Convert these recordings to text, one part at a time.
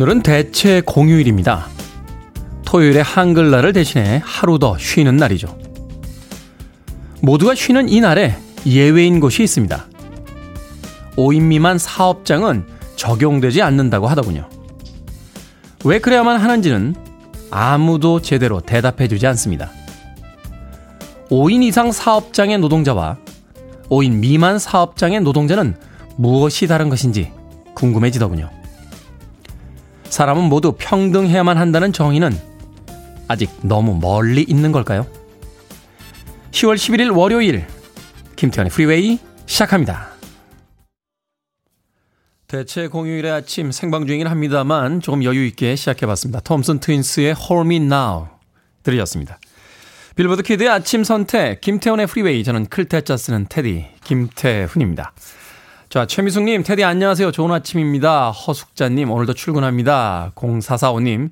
오늘은 대체 공휴일입니다. 토요일에 한글날을 대신해 하루 더 쉬는 날이죠. 모두가 쉬는 이 날에 예외인 곳이 있습니다. 5인 미만 사업장은 적용되지 않는다고 하더군요. 왜 그래야만 하는지는 아무도 제대로 대답해 주지 않습니다. 5인 이상 사업장의 노동자와 5인 미만 사업장의 노동자는 무엇이 다른 것인지 궁금해지더군요. 사람은 모두 평등해야만 한다는 정의는 아직 너무 멀리 있는 걸까요? 10월 11일 월요일 김태훈의 프리웨이 시작합니다. 대체 공휴일의 아침 생방 중이긴 합니다만 조금 여유 있게 시작해봤습니다. 톰슨 트윈스의 Hold Me Now 들으셨습니다. 빌보드 Kid의 아침 선택 김태훈의 프리웨이 저는 클 태 자 쓰는 태디 김태훈입니다. 자, 최미숙님, 테디 안녕하세요. 좋은 아침입니다. 허숙자님, 오늘도 출근합니다. 0445님,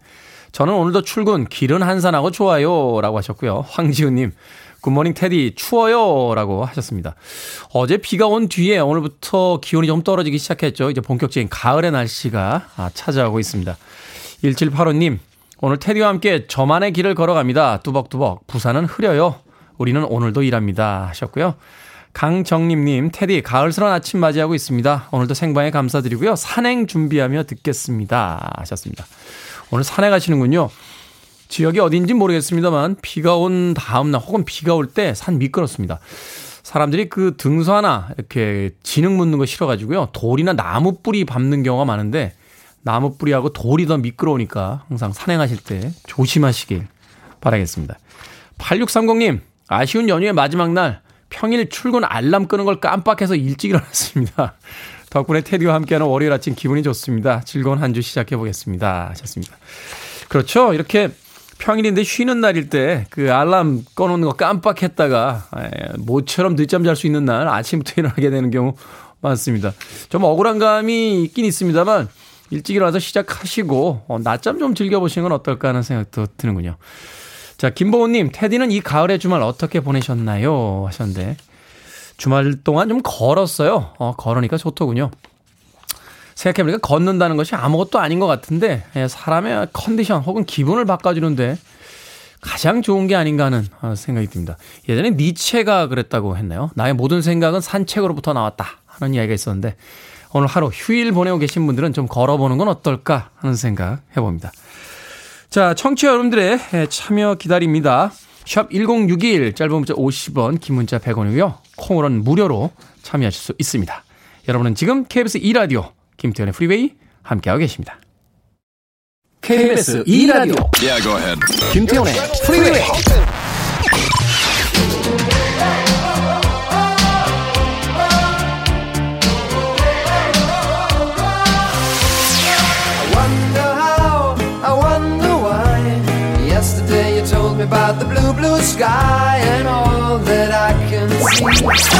저는 오늘도 출근, 길은 한산하고 좋아요. 라고 하셨고요. 황지훈님, 굿모닝 테디, 추워요. 라고 하셨습니다. 어제 비가 온 뒤에 오늘부터 기온이 좀 떨어지기 시작했죠. 이제 본격적인 가을의 날씨가 아, 찾아오고 있습니다. 1785님, 오늘 테디와 함께 저만의 길을 걸어갑니다. 뚜벅뚜벅. 부산은 흐려요. 우리는 오늘도 일합니다. 하셨고요. 강정림님, 테디, 가을스러운 아침 맞이하고 있습니다. 오늘도 생방에 감사드리고요. 산행 준비하며 듣겠습니다. 하셨습니다. 오늘 산에 가시는군요. 지역이 어딘지 모르겠습니다만, 비가 온 다음날 혹은 비가 올 때 산 미끄럽습니다. 사람들이 그 등수 하나 이렇게 진흙 묻는 거 싫어가지고요. 돌이나 나무 뿌리 밟는 경우가 많은데, 나무 뿌리하고 돌이 더 미끄러우니까 항상 산행하실 때 조심하시길 바라겠습니다. 8630님, 아쉬운 연휴의 마지막 날, 평일 출근 알람 끄는 걸 깜빡해서 일찍 일어났습니다. 덕분에 테디와 함께하는 월요일 아침 기분이 좋습니다. 즐거운 한 주 시작해 보겠습니다. 하셨습니다. 그렇죠. 이렇게 평일인데 쉬는 날일 때 그 알람 꺼놓는 거 깜빡했다가 모처럼 늦잠 잘 수 있는 날 아침부터 일어나게 되는 경우 많습니다. 좀 억울한 감이 있긴 있습니다만 일찍 일어나서 시작하시고 어, 낮잠 좀 즐겨보시는 건 어떨까 하는 생각도 드는군요. 자, 김보호님, 테디는 이 가을의 주말 어떻게 보내셨나요? 하셨는데, 주말 동안 좀 걸었어요. 어, 걸으니까 좋더군요. 생각해보니까 걷는다는 것이 아무것도 아닌 것 같은데, 예, 사람의 컨디션 혹은 기분을 바꿔주는데 가장 좋은 게 아닌가 하는 어, 생각이 듭니다. 예전에 니체가 그랬다고 했나요? 나의 모든 생각은 산책으로부터 나왔다 하는 이야기가 있었는데, 오늘 하루 휴일 보내고 계신 분들은 좀 걸어보는 건 어떨까 하는 생각 해봅니다. 자, 청취자 여러분들의 참여 기다립니다. 샵 1061, 짧은 문자 50원, 긴 문자 100원이고요. 콩으로는 무료로 참여하실 수 있습니다. 여러분은 지금 KBS 2라디오 김태훈의 프리웨이 함께하고 계십니다. KBS 2라디오 yeah, 김태훈의 프리웨이 sky and all that I can see.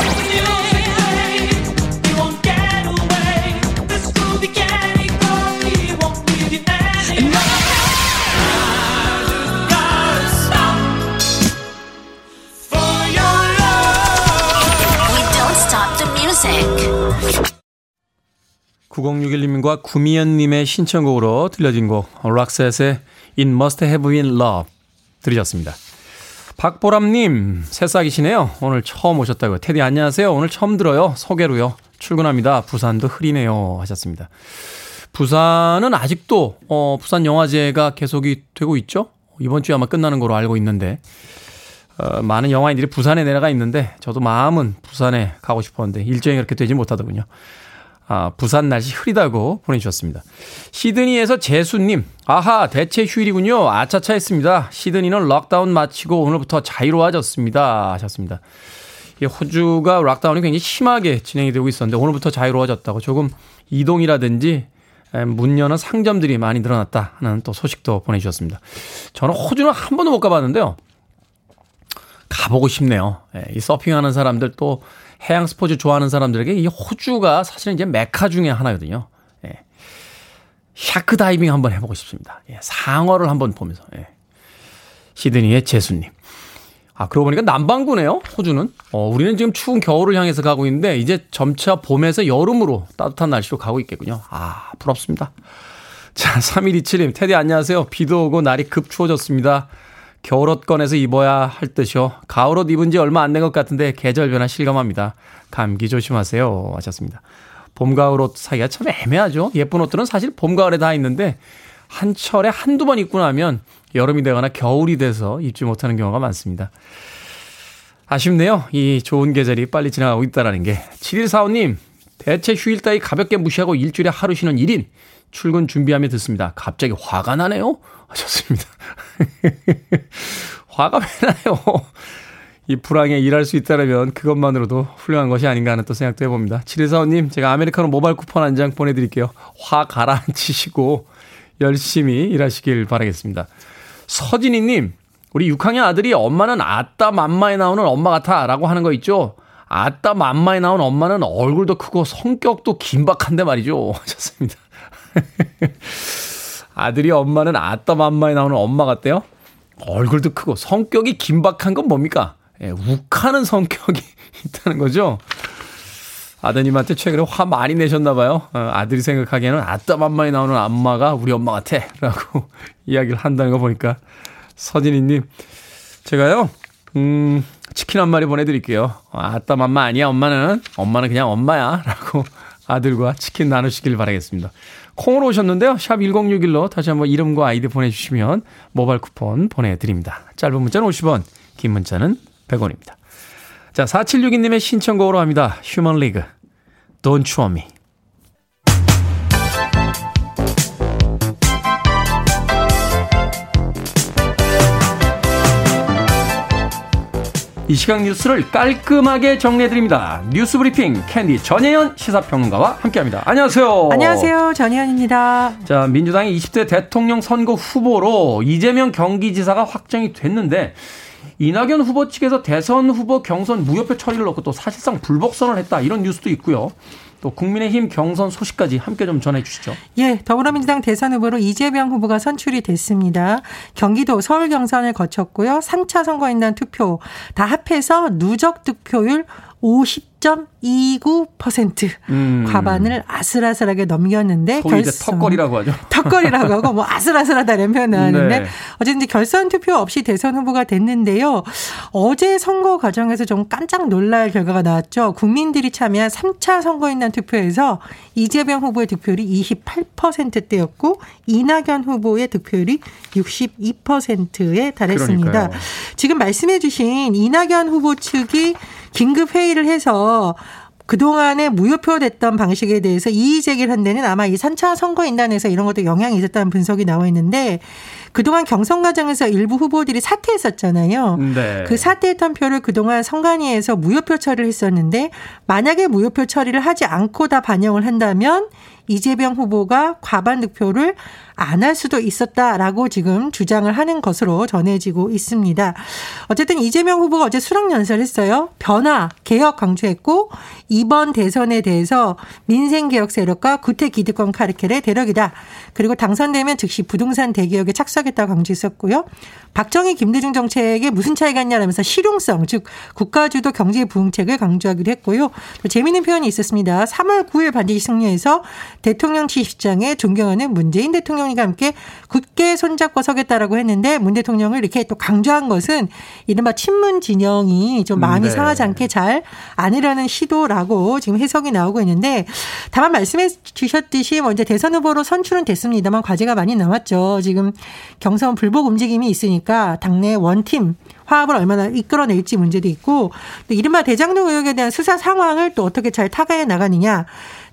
구공육일님과 구미연님의 신청곡으로 들려진 곡 락셋의 It Must Have Been Love 들으셨습니다. 박보람님, 새싹이시네요. 오늘 처음 오셨다고요. 테디 안녕하세요. 오늘 처음 들어요. 소개로요. 출근합니다. 부산도 흐리네요. 하셨습니다. 부산은 아직도, 어, 부산 영화제가 계속이 되고 있죠? 이번 주에 아마 끝나는 거로 알고 있는데, 어, 많은 영화인들이 부산에 내려가 있는데, 저도 마음은 부산에 가고 싶었는데, 일정이 그렇게 되지 못하더군요. 아, 부산 날씨 흐리다고 보내주셨습니다. 시드니에서 재수님, 아하, 대체 휴일이군요. 아차차 했습니다. 시드니는 lockdown 마치고 오늘부터 자유로워졌습니다. 하셨습니다. 호주가 lockdown이 굉장히 심하게 진행이 되고 있었는데 오늘부터 자유로워졌다고 조금 이동이라든지 문 여는 상점들이 많이 늘어났다 하는 또 소식도 보내주셨습니다. 저는 호주는 한 번도 못 가봤는데요. 가보고 싶네요. 예, 이 서핑하는 사람들 또 해양 스포츠 좋아하는 사람들에게 이 호주가 사실은 이제 메카 중에 하나거든요. 예. shark 다이빙 한번 해보고 싶습니다. 예. 상어를 한번 보면서. 예. 시드니의 재수님. 아, 그러고 보니까 남반구네요, 호주는. 어, 우리는 지금 추운 겨울을 향해서 가고 있는데, 이제 점차 봄에서 여름으로 따뜻한 날씨로 가고 있겠군요. 아, 부럽습니다. 자, 3127님, 태디 안녕하세요. 비도 오고 날이 급 추워졌습니다. 겨울옷 꺼내서 입어야 할 듯이요. 가을옷 입은 지 얼마 안 된 것 같은데 계절 변화 실감합니다. 감기 조심하세요. 하셨습니다. 봄, 가을 옷 사이가 참 애매하죠. 예쁜 옷들은 사실 봄, 가을에 다 있는데 한 철에 한두 번 입고 나면 여름이 되거나 겨울이 돼서 입지 못하는 경우가 많습니다. 아쉽네요. 이 좋은 계절이 빨리 지나가고 있다라는 게. 7145님, 대체 휴일 따위 가볍게 무시하고 일주일에 하루 쉬는 1인. 출근 준비하며 듣습니다. 갑자기 화가 나네요? 하셨습니다. 화가 왜 나요? 이 불황에 일할 수 있다면 그것만으로도 훌륭한 것이 아닌가 하는 또 생각도 해봅니다. 7145님, 제가 아메리카노 모바일 쿠폰 한 장 보내드릴게요. 화 가라앉히시고 열심히 일하시길 바라겠습니다. 서진희님, 우리 6학년 아들이 엄마는 아따 맘마에 나오는 엄마 같아 라고 하는 거 있죠? 아따 맘마에 나온 엄마는 얼굴도 크고 성격도 긴박한데 말이죠. 하셨습니다. 아들이 엄마는 아따 맘마에 나오는 엄마 같대요? 얼굴도 크고 성격이 긴박한 건 뭡니까? 예, 욱하는 성격이 있다는 거죠. 아드님한테 최근에 화 많이 내셨나 봐요. 어, 아들이 생각하기에는 아따 맘마에 나오는 엄마가 우리 엄마 같아. 라고 이야기를 한다는 거 보니까 서진희님, 제가요, 음, 치킨 한 마리 보내드릴게요. 아따 맘마 아니야, 엄마는. 엄마는 그냥 엄마야. 라고 아들과 치킨 나누시길 바라겠습니다. 콩으로 오셨는데요. 샵 1061로 다시 한번 이름과 아이디 보내주시면 모바일 쿠폰 보내드립니다. 짧은 문자는 50원, 긴 문자는 100원입니다. 자, 4762님의 신청곡으로 합니다. Human League, Don't You Want Me. 이 시각 뉴스를 깔끔하게 정리해드립니다. 뉴스 브리핑 캔디 전혜연 시사평론가와 함께합니다. 안녕하세요. 안녕하세요. 전혜연입니다. 자, 민주당의 20대 대통령 선거 후보로 이재명 경기지사가 확정이 됐는데 이낙연 후보 측에서 대선 후보 경선 무효표 처리를 넣고 또 사실상 불복선을 했다 이런 뉴스도 있고요. 또 국민의힘 경선 소식까지 함께 좀 전해 주시죠. 예, 더불어민주당 대선 후보로 이재명 후보가 선출이 됐습니다. 경기도 서울 경선을 거쳤고요. 3차 선거인단 투표 다 합해서 누적 득표율 50.29% 음. 과반을 아슬아슬하게 넘겼는데 결선 턱걸이라고 하죠. 턱걸이라고 하고 뭐 아슬아슬하다는 표현을 하는데 네. 어쨌든 결선 투표 없이 대선 후보가 됐는데요. 어제 선거 과정에서 좀 깜짝 놀랄 결과가 나왔죠. 국민들이 참여한 3차 선거인단 투표에서 이재명 후보의 득표율이 28%대였고 이낙연 후보의 득표율이 62%에 달했습니다. 그러니까요. 지금 말씀해 주신 이낙연 후보 측이 긴급 회의를 해서 그동안에 무효표 됐던 방식에 대해서 이의 제기를 한 데는 아마 이 3차 선거인단에서 이런 것도 영향이 있었다는 분석이 나와 있는데 그동안 경선 과정에서 일부 후보들이 사퇴했었잖아요. 네. 그 사퇴했던 표를 그동안 선관위에서 무효표 처리를 했었는데 만약에 무효표 처리를 하지 않고 다 반영을 한다면 이재명 후보가 과반 득표를 안 할 수도 있었다라고 지금 주장을 하는 것으로 전해지고 있습니다. 어쨌든 이재명 후보가 어제 수락연설을 했어요. 변화, 개혁 강조했고 이번 대선에 대해서 민생개혁 세력과 구태 기득권 카르텔의 대력이다. 그리고 당선되면 즉시 부동산 대개혁에 착수하겠다고 강조했었고요. 박정희 김대중 정책에 무슨 차이가 있냐라면서 실용성, 즉 국가주도 경제 부흥책을 강조하기도 했고요. 또 재미있는 표현이 있었습니다. 3월 9일 반드시 승리해서 대통령 취임식장에 존경하는 문재인 대통령 과 함께 굳게 손잡고 서겠다라고 했는데 문 대통령을 이렇게 또 강조한 것은 이른바 친문 진영이 좀 마음이 네. 상하지 않게 잘 안으려는 시도라고 지금 해석이 나오고 있는데 다만 말씀해 주셨듯이 먼저 뭐 대선 후보로 선출은 됐습니다만 과제가 많이 남았죠. 지금 경선 불복 움직임이 있으니까 당내 원팀 화합을 얼마나 이끌어낼지 문제도 있고 또 이른바 대장동 의혹에 대한 수사 상황을 또 어떻게 잘 타가해 나가느냐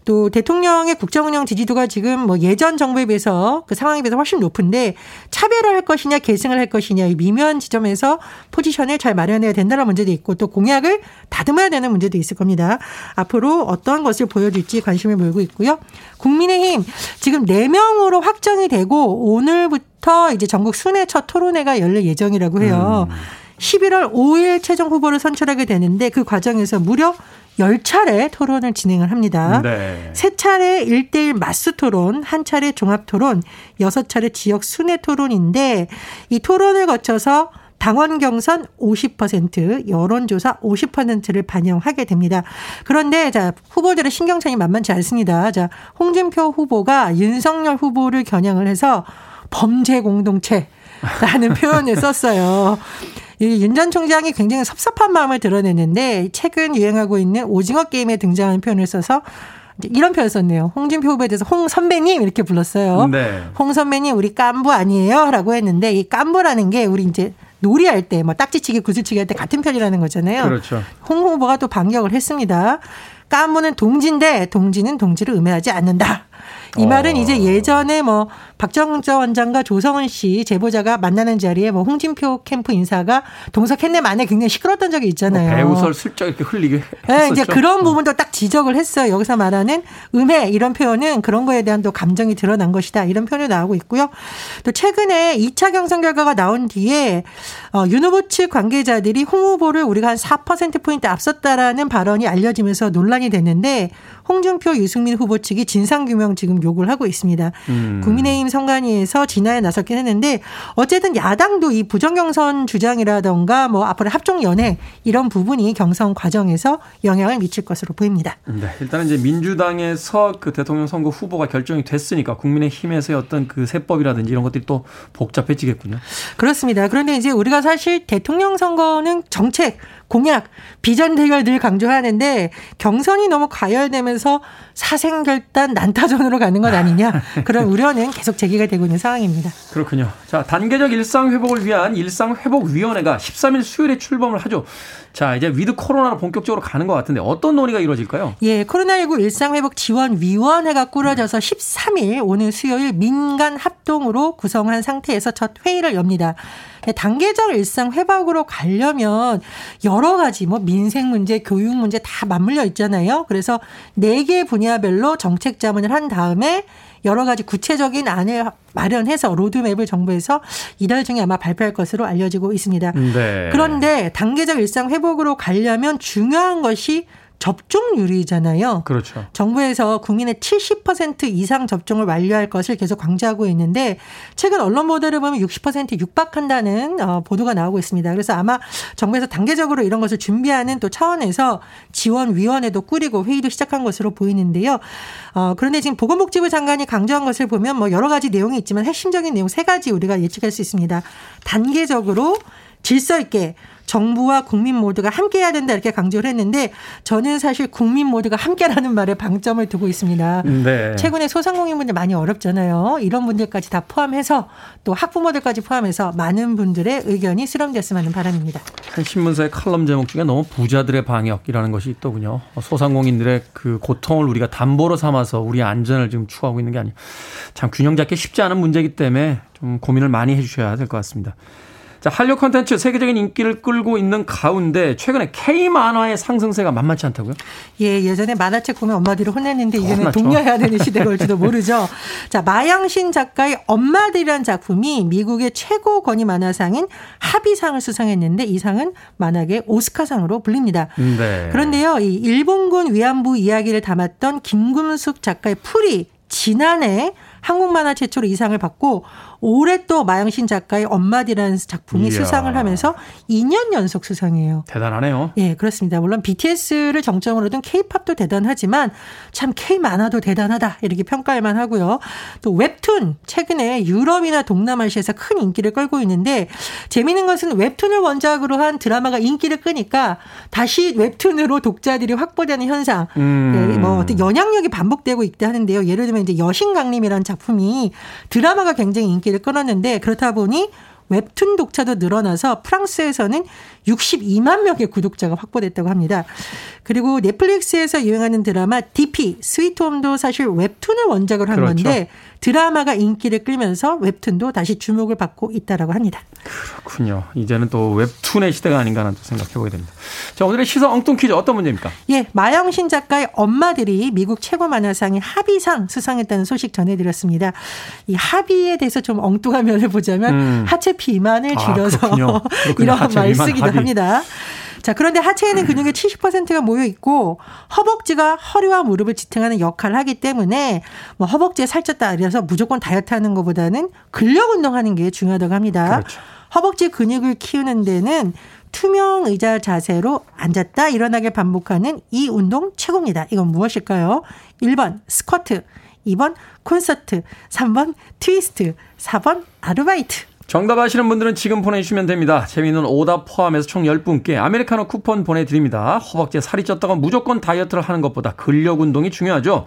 또 대통령의 국정 운영 지지도가 지금 뭐 예전 정부에 비해서 그 상황에 비해서 훨씬 높은데 차별을 할 것이냐 계승을 할 것이냐 이 미묘한 지점에서 포지션을 잘 마련해야 된다는 문제도 있고 또 공약을 다듬어야 되는 문제도 있을 겁니다. 앞으로 어떠한 것을 보여줄지 관심을 몰고 있고요. 국민의힘 지금 4명으로 확정이 되고 오늘부터 이제 전국 순회 첫 토론회가 열릴 예정이라고 해요. 음. 11월 5일 최종 후보를 선출하게 되는데 그 과정에서 무려 10차례 토론을 진행을 합니다. 네. 3차례 1대1 맞수 토론, 1차례 종합 토론, 6차례 지역 순회 토론인데 이 토론을 거쳐서 당원 경선 50%, 여론조사 50%를 반영하게 됩니다. 그런데 자 후보들의 신경전이 만만치 않습니다. 자 홍준표 후보가 윤석열 후보를 겨냥을 해서 범죄 공동체라는 표현을 썼어요. 윤 전 총장이 굉장히 섭섭한 마음을 드러냈는데 최근 유행하고 있는 오징어 게임에 등장하는 표현을 써서 이런 표현 썼네요. 홍준표 후보에 대해서 홍 선배님 이렇게 불렀어요. 네. 홍 선배님 우리 깐부 아니에요?라고 했는데 이 깐부라는 게 우리 이제 놀이할 때 뭐 딱지치기 구슬치기 할 때 같은 편이라는 거잖아요. 그렇죠. 홍 후보가 또 반격을 했습니다. 깐부는 동지인데 동지는 동지를 음해하지 않는다. 이 말은 어. 이제 예전에 뭐 박정저 원장과 조성은 씨 제보자가 만나는 자리에 뭐 홍진표 캠프 인사가 동석했네 만에 굉장히 시끄러웠던 적이 있잖아요. 뭐 배우설 슬쩍 이렇게 흘리게. 네, 이제 그런 음. 부분도 딱 지적을 했어요. 여기서 말하는 음해 이런 표현은 그런 거에 대한 또 감정이 드러난 것이다. 이런 표현이 나오고 있고요. 또 최근에 2차 경선 결과가 나온 뒤에 어, 윤 후보 측 관계자들이 홍 후보를 우리가 한 4%포인트 앞섰다라는 발언이 알려지면서 논란이 됐는데 홍준표, 유승민 후보 측이 진상규명 지금 요구를 하고 있습니다. 음. 국민의힘 선관위에서 진화에 나섰긴 했는데 어쨌든 야당도 이 부정경선 주장이라던가 뭐 앞으로 합종연회 이런 부분이 경선 과정에서 영향을 미칠 것으로 보입니다. 네. 일단은 이제 민주당에서 그 대통령 선거 후보가 결정이 됐으니까 국민의힘에서의 어떤 그 세법이라든지 이런 것들이 또 복잡해지겠군요. 그렇습니다. 그런데 이제 우리가 사실 대통령 선거는 정책 공약, 비전 대결 늘 강조하는데 경선이 너무 과열되면서 사생결단 난타전으로 가는 것 아니냐 그런 우려는 계속 제기가 되고 있는 상황입니다. 그렇군요. 자 단계적 일상 회복을 위한 일상 회복 위원회가 13일 수요일에 출범을 하죠. 자, 이제 위드 코로나로 본격적으로 가는 것 같은데 어떤 논의가 이루어질까요? 예, 코로나19 일상 회복 지원 위원회가 꾸려져서 13일 오늘 수요일 민관 합동으로 구성한 상태에서 첫 회의를 엽니다. 단계적 일상 회복으로 가려면 여러 가지 뭐 민생 문제, 교육 문제 다 맞물려 있잖아요. 그래서 네 개 분야별로 정책 자문을 한 다음에 여러 가지 구체적인 안을 마련해서 로드맵을 정부에서 이달 중에 아마 발표할 것으로 알려지고 있습니다. 네. 그런데 단계적 일상 회복으로 가려면 중요한 것이 접종률이잖아요. 그렇죠. 정부에서 국민의 70% 이상 접종을 완료할 것을 계속 강조하고 있는데 최근 언론 보도를 보면 60% 육박한다는 어, 보도가 나오고 있습니다. 그래서 아마 정부에서 단계적으로 이런 것을 준비하는 또 차원에서 지원위원회도 꾸리고 회의도 시작한 것으로 보이는데요. 어, 그런데 지금 보건복지부 장관이 강조한 것을 보면 뭐 여러 가지 내용이 있지만 핵심적인 내용 세 가지 우리가 예측할 수 있습니다. 단계적으로 질서 있게 정부와 국민 모두가 함께 해야 된다 이렇게 강조를 했는데 저는 사실 국민 모두가 함께라는 말에 방점을 두고 있습니다. 네. 최근에 소상공인분들 많이 어렵잖아요. 이런 분들까지 다 포함해서 또 학부모들까지 포함해서 많은 분들의 의견이 수렴됐으면 하는 바람입니다. 한 신문사의 칼럼 제목 중에 너무 부자들의 방역이라는 것이 있더군요. 소상공인들의 그 고통을 우리가 담보로 삼아서 우리 안전을 지금 추구하고 있는 게 아니에요. 참 균형 잡기 쉽지 않은 문제이기 때문에 좀 고민을 많이 해주셔야 될 것 같습니다. 자, 한류 콘텐츠 세계적인 인기를 끌고 있는 가운데 최근에 K 만화의 상승세가 만만치 않다고요? 예, 예전에 만화책 보면 엄마들이 혼냈는데 이제는 독려해야 되는 시대가 올지도 모르죠. 자, 마양신 작가의 엄마들이란 작품이 미국의 최고 권위 만화상인 합의상을 수상했는데 이 상은 만화계 오스카상으로 불립니다. 네. 그런데요, 이 일본군 위안부 이야기를 담았던 김금숙 작가의 풀이 지난해 한국 만화 최초로 이상을 받고 올해 또 마영신 작가의 엄마디라는 작품이 이야. 수상을 하면서 2년 연속 수상이에요. 대단하네요. 예, 그렇습니다. 물론 BTS를 정점으로 둔 K-팝도 대단하지만 참 K 만화도 대단하다 이렇게 평가할 만하고요. 또 웹툰 최근에 유럽이나 동남아시아에서 큰 인기를 끌고 있는데 재미있는 것은 웹툰을 원작으로 한 드라마가 인기를 끄니까 다시 웹툰으로 독자들이 확보되는 현상. 음. 네, 뭐 어떤 영향력이 반복되고 있다 하는데요. 예를 들면 이제 여신강림이라는 작품이 드라마가 굉장히 인기를 끌었는데 그렇다 보니 웹툰 독자도 늘어나서 프랑스에서는 62만 명의 구독자가 확보됐다고 합니다. 그리고 넷플릭스에서 유행하는 드라마 DP, 스위트홈도 사실 웹툰을 원작으로 한 그렇죠. 건데 드라마가 인기를 끌면서 웹툰도 다시 주목을 받고 있다라고 합니다. 그렇군요. 이제는 또 웹툰의 시대가 아닌가라는 생각해 보게 됩니다. 자, 오늘의 시사 엉뚱 퀴즈 어떤 문제입니까? 예, 마영신 작가의 엄마들이 미국 최고 만화상인 합의상 수상했다는 소식 전해드렸습니다. 이 합의에 대해서 좀 엉뚱한 면을 보자면 음. 하체 비만을 줄여서 아, 이런 말 쓰기도 합의. 합니다. 자, 그런데 하체에는 근육의 70%가 모여 있고 허벅지가 허리와 무릎을 지탱하는 역할을 하기 때문에 뭐 허벅지에 살쪘다 이래서 무조건 다이어트 하는 것보다는 근력 운동하는 게 중요하다고 합니다. 그렇죠. 허벅지 근육을 키우는 데는 투명 의자 자세로 앉았다 일어나게 반복하는 이 운동 최고입니다. 이건 무엇일까요? 1번 스쿼트, 2번 콘서트, 3번 트위스트, 4번 아르바이트. 정답 아시는 분들은 지금 보내주시면 됩니다. 재미있는 오답 포함해서 총 10분께 아메리카노 쿠폰 보내드립니다. 허벅지에 살이 쪘다가 무조건 다이어트를 하는 것보다 근력 운동이 중요하죠.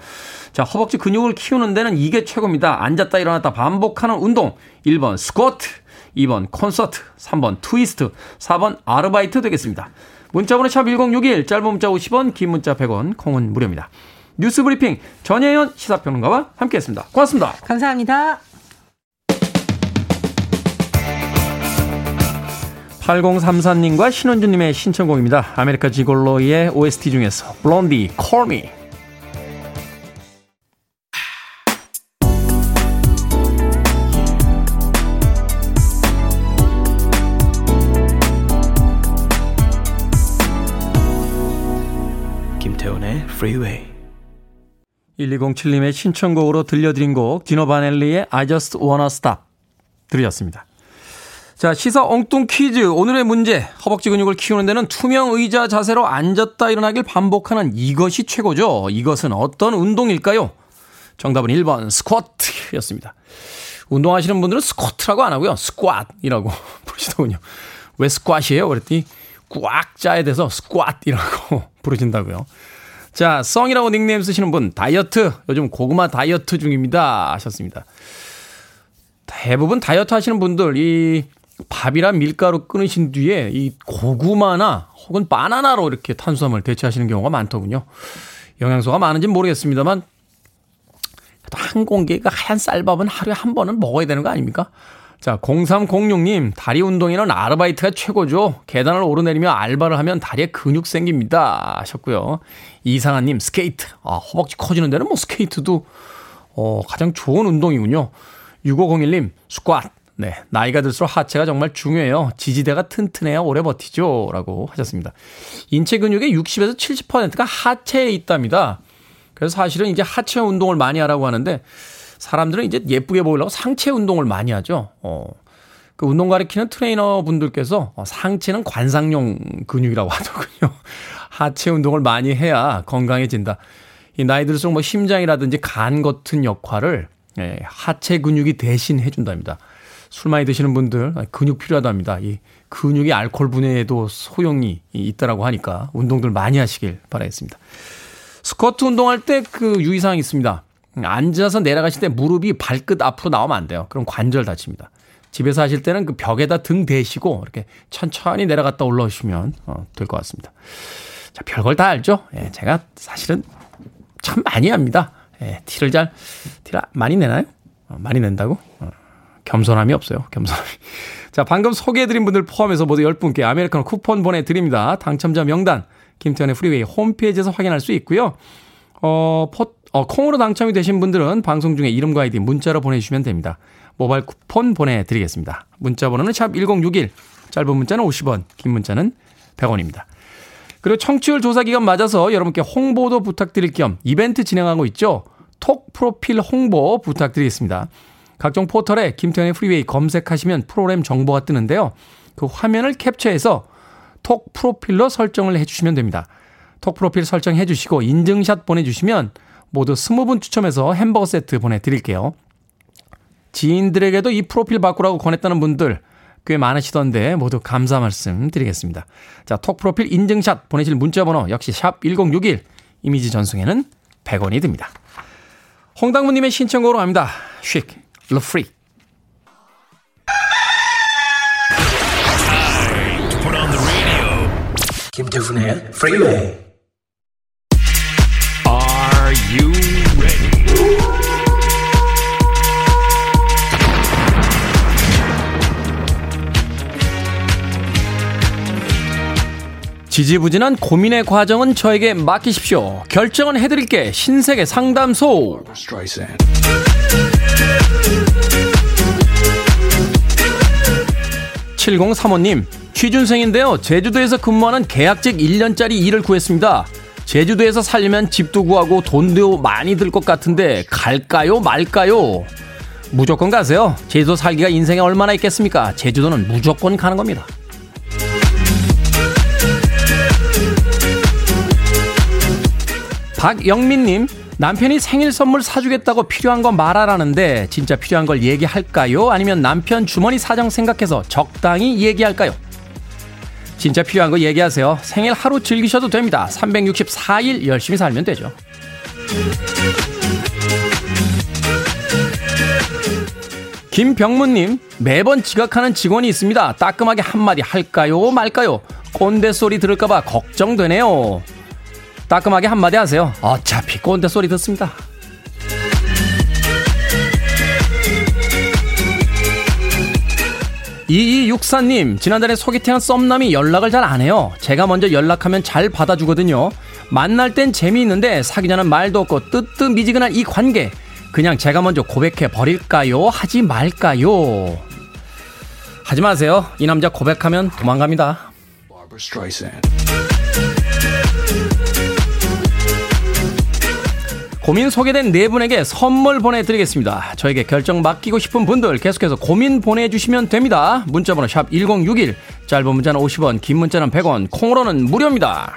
자, 허벅지 근육을 키우는 데는 이게 최고입니다. 앉았다 일어났다 반복하는 운동. 1번 스쿼트, 2번 콘서트, 3번 트위스트, 4번 아르바이트 되겠습니다. 문자번호 샵 1061, 짧은 문자 50원, 긴 문자 100원, 콩은 무료입니다. 뉴스 브리핑 전혜연 시사평론가와 함께했습니다. 고맙습니다. 감사합니다. 8034님과 신원주님의 신청곡입니다. 아메리카 지골로의 OST 중에서 블론디, Call Me. 김태훈의 Freeway 1207님의 신청곡으로 들려드린 곡 지노 바넬리의 I Just Wanna Stop 들으셨습니다. 자, 시사 엉뚱 퀴즈. 오늘의 문제. 허벅지 근육을 키우는 데는 투명 의자 자세로 앉았다 일어나길 반복하는 이것이 최고죠. 이것은 어떤 운동일까요? 정답은 1번 스쿼트였습니다. 운동하시는 분들은 스쿼트라고 안 하고요. 스쾃이라고 부르시더군요. 왜 스쾃이에요? 그랬더니 꽉 짜야 돼서 스쾃이라고 부르신다고요. 자, 썽이라고 닉네임 쓰시는 분 다이어트 요즘 고구마 다이어트 중입니다 하셨습니다. 대부분 다이어트 하시는 분들 이 밥이랑 밀가루 끊으신 뒤에 이 고구마나 혹은 바나나로 이렇게 탄수화물 대체하시는 경우가 많더군요. 영양소가 많은지는 모르겠습니다만 한 공기가 하얀 쌀밥은 하루에 한 번은 먹어야 되는 거 아닙니까? 자, 0306님, 다리 운동에는 아르바이트가 최고죠. 계단을 오르내리며 알바를 하면 다리에 근육 생깁니다. 하셨고요. 이상한님, 스케이트. 아, 허벅지 커지는 데는 뭐 스케이트도, 어, 가장 좋은 운동이군요. 6501님, 스쿼트. 네. 나이가 들수록 하체가 정말 중요해요. 지지대가 튼튼해야 오래 버티죠. 라고 하셨습니다. 인체 근육의 60에서 70%가 하체에 있답니다. 그래서 사실은 이제 하체 운동을 많이 하라고 하는데 사람들은 이제 예쁘게 보이려고 상체 운동을 많이 하죠. 어. 그 운동 가르치는 트레이너 분들께서 어, 상체는 관상용 근육이라고 하더군요. 하체 운동을 많이 해야 건강해진다. 이 나이 들수록 뭐 심장이라든지 간 같은 역할을 예, 하체 근육이 대신 해준답니다. 술 많이 드시는 분들 근육 필요하답니다. 이 근육이 알코올 분해에도 소용이 있다라고 하니까 운동들 많이 하시길 바라겠습니다. 스쿼트 운동할 때 그 유의사항이 있습니다. 앉아서 내려가실 때 무릎이 발끝 앞으로 나오면 안 돼요. 그럼 관절 다칩니다. 집에서 하실 때는 그 벽에다 등 대시고 이렇게 천천히 내려갔다 올라오시면 어, 될것 같습니다. 자, 별걸 다 알죠? 예, 제가 사실은 참 많이 합니다. 예, 티를 잘, 티를 많이 내나요? 어, 많이 낸다고? 어, 겸손함이 없어요. 겸손함이. 자, 방금 소개해드린 분들 포함해서 모두 10분께 아메리카노 쿠폰 보내드립니다. 당첨자 명단, 김태현의 프리웨이 홈페이지에서 확인할 수 있고요. 어, 포, 어, 콩으로 당첨이 되신 분들은 방송 중에 이름과 아이디 문자로 보내주시면 됩니다. 모바일 쿠폰 보내드리겠습니다. 문자 번호는 샵 1061, 짧은 문자는 50원, 긴 문자는 100원입니다. 그리고 청취율 조사 기간 맞아서 여러분께 홍보도 부탁드릴 겸 이벤트 진행하고 있죠. 톡 프로필 홍보 부탁드리겠습니다. 각종 포털에 김태현의 프리웨이 검색하시면 프로그램 정보가 뜨는데요. 그 화면을 캡처해서 톡 프로필로 설정을 해주시면 됩니다. 톡 프로필 설정해 주시고 인증샷 보내주시면 모두 20분 추첨해서 햄버거 세트 보내드릴게요. 지인들에게도 이 프로필 바꾸라고 권했다는 분들 꽤 많으시던데 모두 감사 말씀 드리겠습니다. 자, 톡 프로필 인증샷 보내실 문자 번호 역시 샵 1061 이미지 전송에는 100원이 듭니다. 홍당무님의 신청곡으로 갑니다. Chic, Le Freak. 김태훈의 프리웨이 Are you ready? 지지부진한 고민의 과정은 저에게 맡기십시오. 결정은 해드릴게. 신세계 상담소. 7035님, 취준생인데요. 제주도에서 근무하는 계약직 1년짜리 일을 구했습니다. 제주도에서 살려면 집도 구하고 돈도 많이 들 것 같은데 갈까요 말까요? 무조건 가세요. 제주도 살기가 인생에 얼마나 있겠습니까? 제주도는 무조건 가는 겁니다. 박영민님, 남편이 생일 선물 사주겠다고 필요한 거 말하라는데 진짜 필요한 걸 얘기할까요? 아니면 남편 주머니 사정 생각해서 적당히 얘기할까요? 진짜 필요한 거 얘기하세요. 생일 하루 즐기셔도 됩니다. 364일 열심히 살면 되죠. 김병문님, 매번 지각하는 직원이 있습니다. 따끔하게 한마디 할까요? 말까요? 꼰대 소리 들을까봐 걱정되네요. 따끔하게 한마디 하세요. 어차피 꼰대 소리 듣습니다. 2264님, 지난달에 소개팅한 썸남이 연락을 잘 안 해요. 제가 먼저 연락하면 잘 받아주거든요. 만날 땐 재미있는데 사귀자는 말도 없고 뜨뜻미지근한 이 관계. 그냥 제가 먼저 고백해 버릴까요? 하지 말까요? 하지 마세요. 이 남자 고백하면 도망갑니다. 고민 소개된 네 분에게 선물 보내드리겠습니다. 저에게 결정 맡기고 싶은 분들 계속해서 고민 보내주시면 됩니다. 문자번호 샵 1061, 짧은 문자는 50원, 긴 문자는 100원, 콩으로는 무료입니다.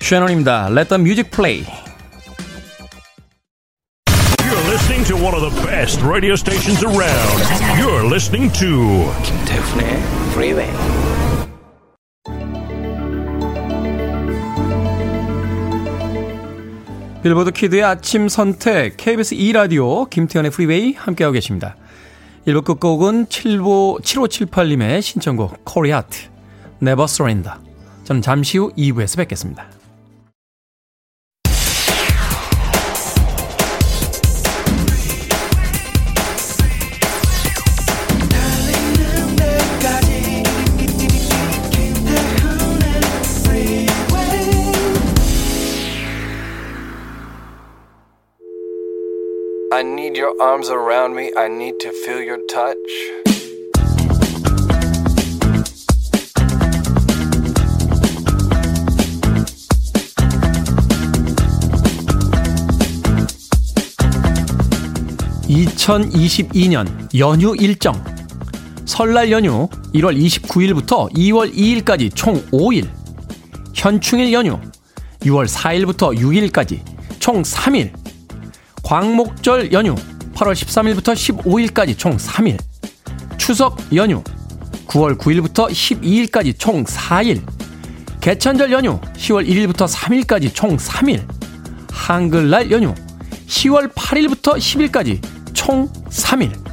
쉐넌입니다. Let the music play. You're listening to one of the best radio stations around. You're listening to 김태훈의 Freeway. 빌보드 Kid의 아침 선택 KBS 2라디오 김태현의 프리웨이 함께하고 계십니다. 1부 끝곡은 75, 7578님의 신청곡 Corey Hart Never Surrender 저는 잠시 후 2부에서 뵙겠습니다. I need your arms around me. I need to feel your touch. (2022년) 연휴 일정 설날 연휴 1월 29일부터 2월 2일까지 총 5일 현충일 연휴 6월 4일부터 6일까지 총 3일 광목절 연휴 8월 13일부터 15일까지 총 3일. 추석 연휴 9월 9일부터 12일까지 총 4일. 개천절 연휴 10월 1일부터 3일까지 총 3일. 한글날 연휴 10월 8일부터 10일까지 총 3일.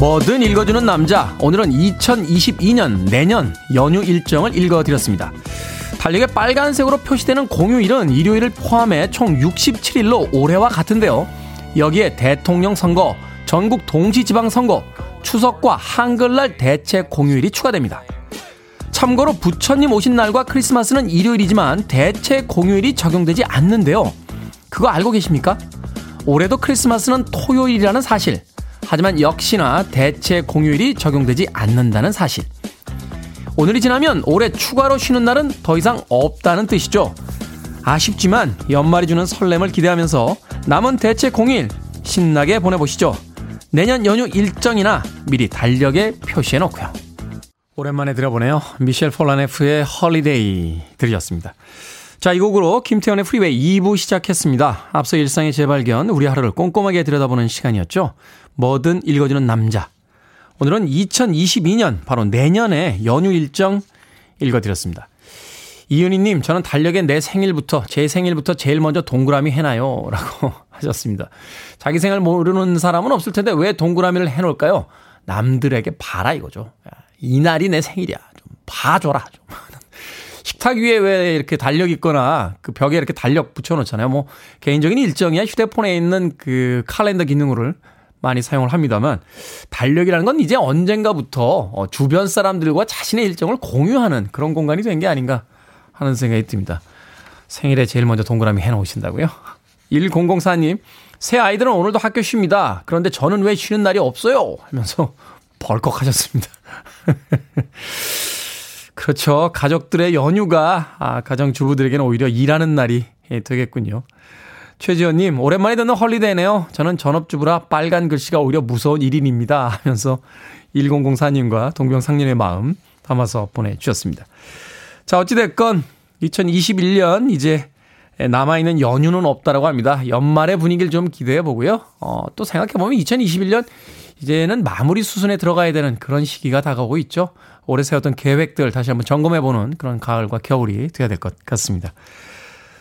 뭐든 읽어주는 남자. 오늘은 2022년 내년 연휴 일정을 읽어드렸습니다. 달력에 빨간색으로 표시되는 공휴일은 일요일을 포함해 총 67일로 올해와 같은데요. 여기에 대통령 선거, 전국 동시지방선거, 추석과 한글날 대체 공휴일이 추가됩니다. 참고로 부처님 오신 날과 크리스마스는 일요일이지만 대체 공휴일이 적용되지 않는데요. 그거 알고 계십니까? 올해도 크리스마스는 토요일이라는 사실. 하지만 역시나 대체 공휴일이 적용되지 않는다는 사실. 오늘이 지나면 올해 추가로 쉬는 날은 더 이상 없다는 뜻이죠. 아쉽지만 연말이 주는 설렘을 기대하면서 남은 대체 공휴일 신나게 보내보시죠. 내년 연휴 일정이나 미리 달력에 표시해 놓고요. 오랜만에 들어보네요. 미셸 폴나레프의 Holiday 들으셨습니다. 자, 이 곡으로 김태현의 프리웨이 2부 시작했습니다. 앞서 일상의 재발견, 우리 하루를 꼼꼼하게 들여다보는 시간이었죠. 뭐든 읽어주는 남자. 오늘은 2022년, 바로 내년에 연휴 일정 읽어드렸습니다. 이은희님, 저는 달력에 내 생일부터, 제 생일부터 제일 먼저 동그라미 해놔요. 라고 하셨습니다. 자기 생일 모르는 사람은 없을 텐데 왜 동그라미를 해놓을까요? 남들에게 봐라 이거죠. 이날이 내 생일이야. 좀 봐줘라. 좀. 식탁 위에 왜 이렇게 달력 있거나 그 벽에 이렇게 달력 붙여놓잖아요. 뭐 개인적인 일정이야 휴대폰에 있는 그 칼렌더 기능을 많이 사용을 합니다만 달력이라는 건 이제 언젠가부터 어, 주변 사람들과 자신의 일정을 공유하는 그런 공간이 된 게 아닌가 하는 생각이 듭니다. 생일에 제일 먼저 동그라미 해놓으신다고요? 1004님, 새 아이들은 오늘도 학교 쉽니다. 그런데 저는 왜 쉬는 날이 없어요? 하면서 벌컥 하셨습니다. 그렇죠. 가족들의 연휴가 아, 가정주부들에게는 오히려 일하는 날이 되겠군요. 최지연님, 오랜만에 듣는 헐리데이네요. 저는 전업주부라 빨간 글씨가 오히려 무서운 1인입니다. 하면서 1004님과 동병상련의 마음 담아서 보내주셨습니다. 자, 어찌됐건 2021년 이제 남아있는 연휴는 없다라고 합니다. 연말의 분위기를 좀 기대해 보고요. 어, 또 생각해보면 2021년 이제는 마무리 수순에 들어가야 되는 그런 시기가 다가오고 있죠. 올해 세웠던 계획들 다시 한번 점검해보는 그런 가을과 겨울이 돼야 될 것 같습니다.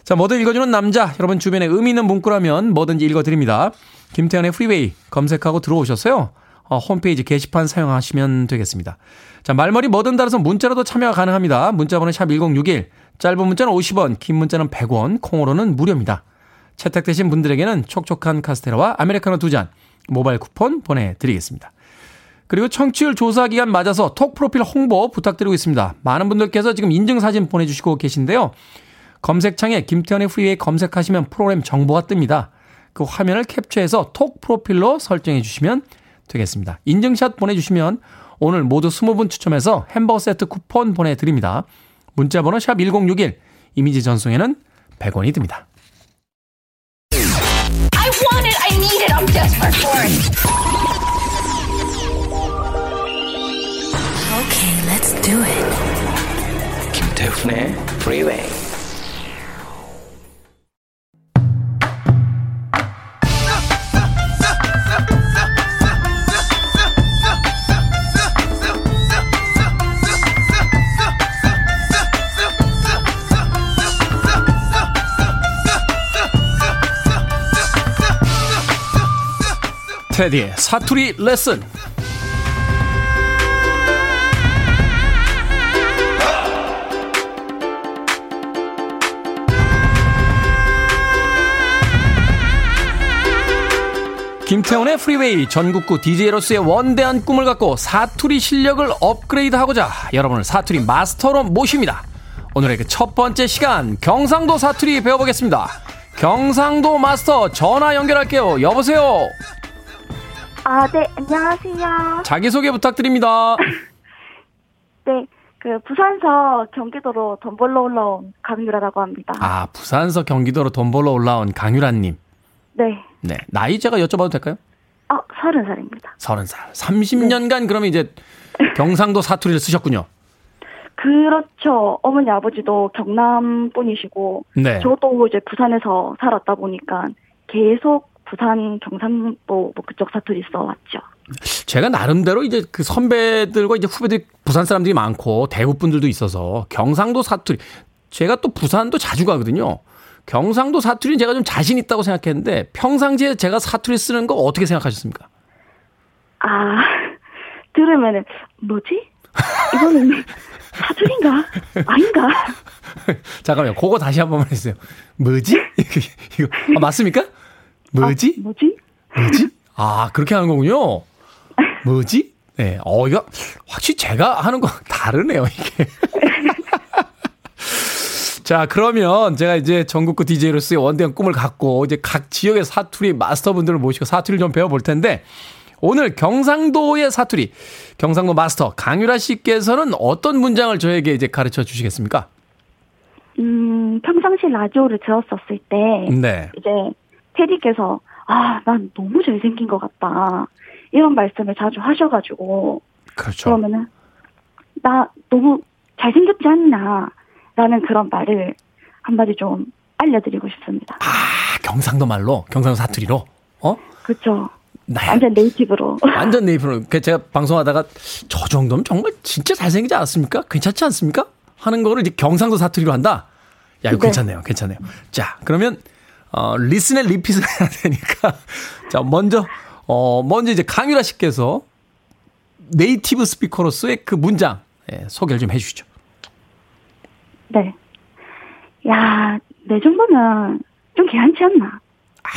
자, 뭐든 읽어주는 남자. 여러분 주변에 의미 있는 문구라면 뭐든지 읽어드립니다. 김태현의 프리웨이 검색하고 들어오셨어요. 어, 홈페이지 게시판 사용하시면 되겠습니다. 자, 말머리 뭐든 따라서 문자로도 참여가 가능합니다. 문자번호 샵 1061. 짧은 문자는 50원, 긴 문자는 100원, 콩으로는 무료입니다. 채택되신 분들에게는 촉촉한 카스테라와 아메리카노 두 잔, 모바일 쿠폰 보내드리겠습니다. 그리고 청취율 조사 기간 맞아서 톡 프로필 홍보 부탁드리고 있습니다. 많은 분들께서 지금 인증사진 보내주시고 계신데요. 검색창에 김태훈의 Freeway 검색하시면 프로그램 정보가 뜹니다. 그 화면을 캡처해서 톡 프로필로 설정해 주시면 되겠습니다. 인증샷 보내주시면 오늘 모두 20분 추첨해서 햄버거 세트 쿠폰 보내드립니다. 문자번호 샵 1061, 이미지 전송에는 100원이 듭니다. Do it. 김태훈의 Freeway. 테디의 사투리 레슨. 김태훈의 프리웨이 전국구 DJ로서의 원대한 꿈을 갖고 사투리 실력을 업그레이드하고자 여러분을 사투리 마스터로 모십니다. 오늘의 그 첫 번째 시간 경상도 사투리 배워보겠습니다. 경상도 마스터 전화 연결할게요. 여보세요. 아, 네, 안녕하세요. 자기소개 부탁드립니다. 네, 그 부산서 경기도로 돈 벌러 올라온 강유라라고 합니다. 아, 부산서 경기도로 돈 벌러 올라온 강유라님. 네. 네. 나이 제가 여쭤봐도 될까요? 어, 서른 살입니다. 서른 살. 30년간 네. 그러면 이제 경상도 사투리를 쓰셨군요. 그렇죠. 어머니 아버지도 경남 분이시고, 네. 저도 이제 부산에서 살았다 보니까 계속 부산, 경상도 뭐 그쪽 사투리 써왔죠. 제가 나름대로 이제 그 선배들과 이제 후배들 부산 사람들이 많고 대구 분들도 있어서 경상도 사투리 제가 또 부산도 자주 가거든요. 경상도 사투리는 제가 좀 자신 있다고 생각했는데 평상시에 제가 사투리 쓰는 거 어떻게 생각하셨습니까? 아 들으면은 뭐지? 이거는 사투리인가? 아닌가? 잠깐만요. 그거 다시 한 번만 해주세요. 뭐지? 이거 아, 맞습니까? 뭐지? 아, 뭐지? 뭐지? 아, 그렇게 하는 거군요. 뭐지? 네. 어, 이거 확실히 제가 하는 거 다르네요, 이게. 자, 그러면 제가 이제 전국구 DJ로서의 원대한 꿈을 갖고 이제 각 지역의 사투리 마스터분들을 모시고 사투리를 좀 배워볼 텐데 오늘 경상도의 사투리, 경상도 마스터 강유라 씨께서는 어떤 문장을 저에게 이제 가르쳐 주시겠습니까? 음, 평상시 라디오를 들었었을 때 네. 이제 테디께서 아, 난 너무 잘생긴 것 같다. 이런 말씀을 자주 하셔가지고. 그렇죠. 그러면은, 나 너무 잘생겼지 않나. 라는 그런 말을 한마디 좀 알려드리고 싶습니다. 아, 경상도 말로? 경상도 사투리로? 어? 그렇죠. 나야. 완전 네이티브로. 완전 네이티브로. 그 제가 방송하다가 저 정도면 정말 진짜 잘생기지 않습니까? 괜찮지 않습니까? 하는 거를 이제 경상도 사투리로 한다? 야, 이거 네. 괜찮네요. 괜찮네요. 자, 그러면 어, 리슨의 리핏을 해야 되니까. 자, 먼저, 어, 먼저 이제 강유라 씨께서 네이티브 스피커로서의 그 문장, 예, 소개를 좀 해주시죠. 네. 야, 내 정도면 좀 괜찮지 않나? 아,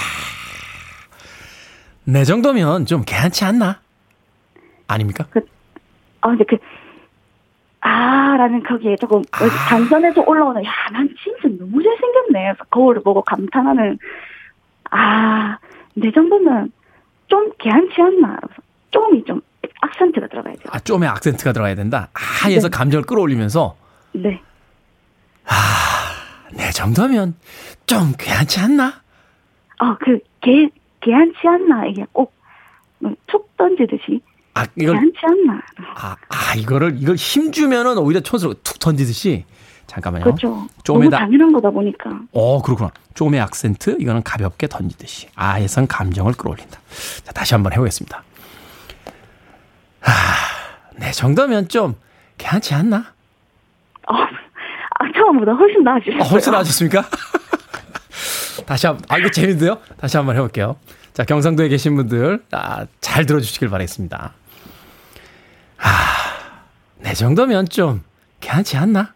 내 정도면 좀 괜찮지 않나? 아닙니까? 그, 아, 근데 그, 아, 라는 거기에 조금 아. 단선에서 올라오는, 야, 난 진짜 너무 잘생겼네. 거울을 보고 감탄하는, 아, 내 정도면 좀 괜찮지 않나. 좀이 좀 악센트가 들어가야 돼요. 아, 좀의 악센트가 들어가야 된다. 아 에서 네. 감정을 끌어올리면서. 네. 아, 내 정도면 좀 괜찮지 않나? 아, 그, 개, 괜찮지 않나. 이게 꼭툭 음, 던지듯이. 아, 이걸. 괜찮지 않나. 아, 아, 이거를, 이걸 힘주면은 오히려 촌스럽게 툭 던지듯이. 잠깐만요. 그렇죠. 좀에다. 너무 당연한 거다 보니까. 어, 그렇구나. 좀의 악센트, 이거는 가볍게 던지듯이. 아에선 감정을 끌어올린다. 자, 다시 한번 해보겠습니다. 하, 내 정도면 좀 괜찮지 않나? 어, 아, 처음보다 훨씬 나아지셨어요. 어, 훨씬 나아졌습니까? 다시 한 번, 아, 이거 재밌는데요? 다시 한번 해볼게요. 자, 경상도에 계신 분들, 아, 잘 들어주시길 바라겠습니다. 아, 내 정도면 좀 괜찮지 않나?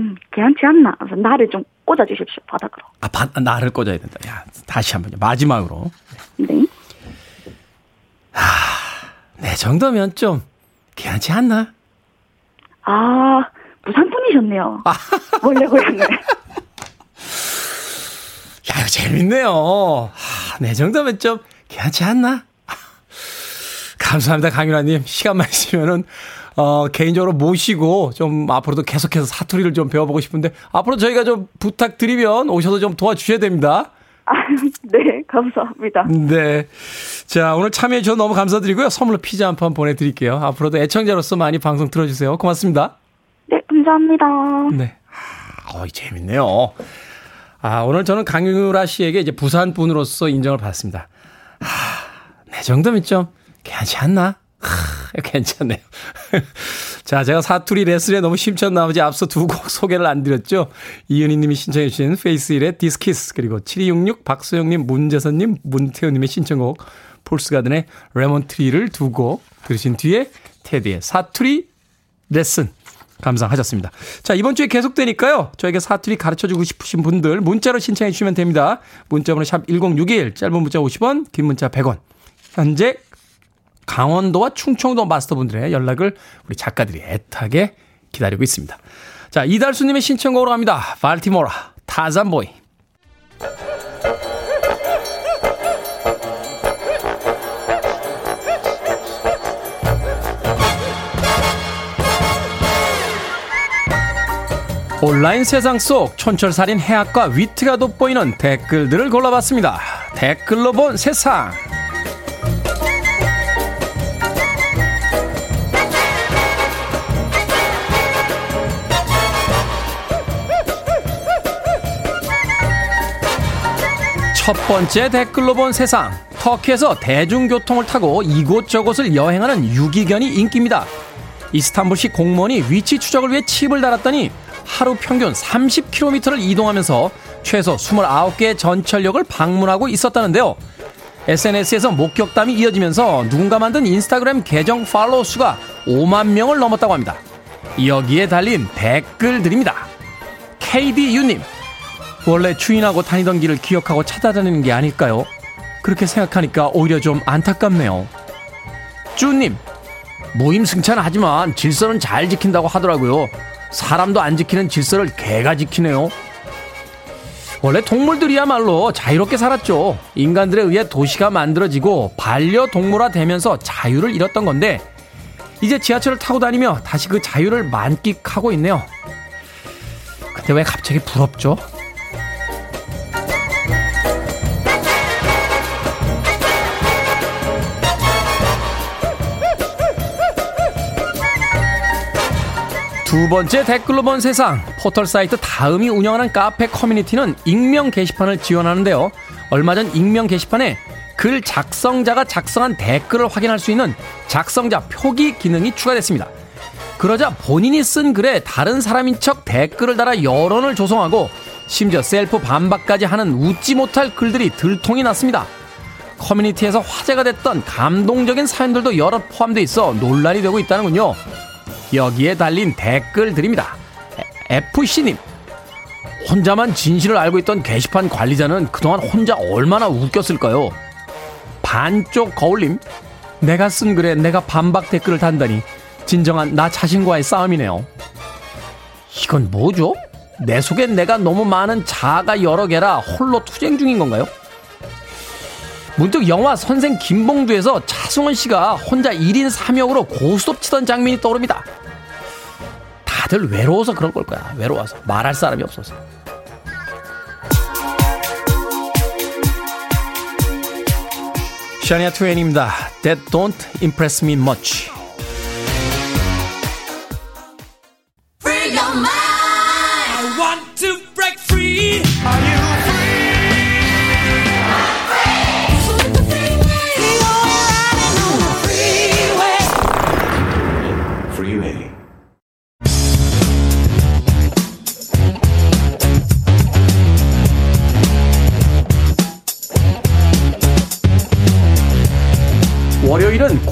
음, 괜찮지 않나? 나를 좀 꽂아주십시오, 바닥으로. 아, 바, 나를 꽂아야 된다. 야, 다시 한 번요. 마지막으로. 네. 아, 내 정도면 좀 괜찮지 않나? 아, 부산 분이셨네요. 아. 원래 고향을. 야, 이거 재밌네요. 하, 내 정도면 좀 괜찮지 않나? 감사합니다, 강윤아님. 시간만 있으면은, 어, 개인적으로 모시고 좀 앞으로도 계속해서 사투리를 좀 배워보고 싶은데, 앞으로 저희가 좀 부탁드리면 오셔서 좀 도와주셔야 됩니다. 아, 네, 감사합니다. 네. 자, 오늘 참여해주셔서 너무 감사드리고요. 선물로 피자 한 판 보내드릴게요. 앞으로도 애청자로서 많이 방송 들어주세요. 고맙습니다. 네, 감사합니다. 네. 아, 어이, 재밌네요. 아, 오늘 저는 강유라 씨에게 이제 부산 분으로서 인정을 받았습니다. 아, 내 정도면 좀 괜찮지 않나? 하, 괜찮네요. 자, 제가 사투리 레슨에 너무 심취한 나머지 앞서 두 곡 소개를 안 드렸죠. 이은희 님이 신청해 주신 Faith Hill의 This Kiss 그리고 7266 박소영 님, 문재선 님, 문태우님의 신청곡 폴스가든의 레몬트리를 두 곡 들으신 뒤에 테디의 사투리 레슨 감상하셨습니다. 자, 이번 주에 계속되니까요. 저에게 사투리 가르쳐 주고 싶으신 분들 문자로 신청해 주시면 됩니다. 문자번호 샵 1061, 짧은 문자 50원, 긴 문자 100원. 현재 강원도와 충청도 마스터분들의 연락을 우리 작가들이 애타게 기다리고 있습니다. 자, 이달수님의 신청곡으로 갑니다. 발티모라, 타잔보이. 온라인 세상 속 촌철살인 해학과 위트가 돋보이는 댓글들을 골라봤습니다. 댓글로 본 세상. 첫 번째 댓글로 본 세상. 터키에서 대중교통을 타고 이곳저곳을 여행하는 유기견이 인기입니다. 이스탄불시 공무원이 위치 추적을 위해 칩을 달았더니 하루 평균 30km를 이동하면서 최소 29개의 전철역을 방문하고 있었다는데요. SNS에서 목격담이 이어지면서 누군가 만든 인스타그램 계정 팔로우 수가 5만 명을 넘었다고 합니다. 여기에 달린 댓글들입니다. KDU님, 원래 추인하고 다니던 길을 기억하고 찾아다니는 게 아닐까요? 그렇게 생각하니까 오히려 좀 안타깝네요. 쭈님, 모임승찬하지만 질서는 잘 지킨다고 하더라고요. 사람도 안 지키는 질서를 개가 지키네요. 원래 동물들이야말로 자유롭게 살았죠. 인간들에 의해 도시가 만들어지고 반려동물화 되면서 자유를 잃었던 건데, 이제 지하철을 타고 다니며 다시 그 자유를 만끽하고 있네요. 근데 왜 갑자기 부럽죠? 두 번째 댓글로 본 세상 포털 사이트 다음이 운영하는 카페 커뮤니티는 익명 게시판을 지원하는데요. 얼마 전 익명 게시판에 글 작성자가 작성한 댓글을 확인할 수 있는 작성자 표기 기능이 추가됐습니다. 그러자 본인이 쓴 글에 다른 사람인 척 댓글을 달아 여론을 조성하고 심지어 셀프 반박까지 하는 웃지 못할 글들이 들통이 났습니다. 커뮤니티에서 화제가 됐던 감동적인 사연들도 여러 포함돼 있어 논란이 되고 있다는군요. 여기에 달린 댓글들입니다. FC님, 혼자만 진실을 알고 있던 게시판 관리자는 그동안 혼자 얼마나 웃겼을까요? 반쪽 거울님, 내가 쓴 글에 내가 반박 댓글을 단다니 진정한 나 자신과의 싸움이네요. 이건 뭐죠? 내 속엔 내가 너무 많은 자아가 여러 개라 홀로 투쟁 중인 건가요? 문득 영화 선생 김봉두에서 차승원 씨가 혼자 1인 3역으로 고스톱 치던 장면이 떠오릅니다. 다들 외로워서 그런 걸 거야. 외로워서. 말할 사람이 없어서. 샤니아 트웨인입니다. That don't impress me much.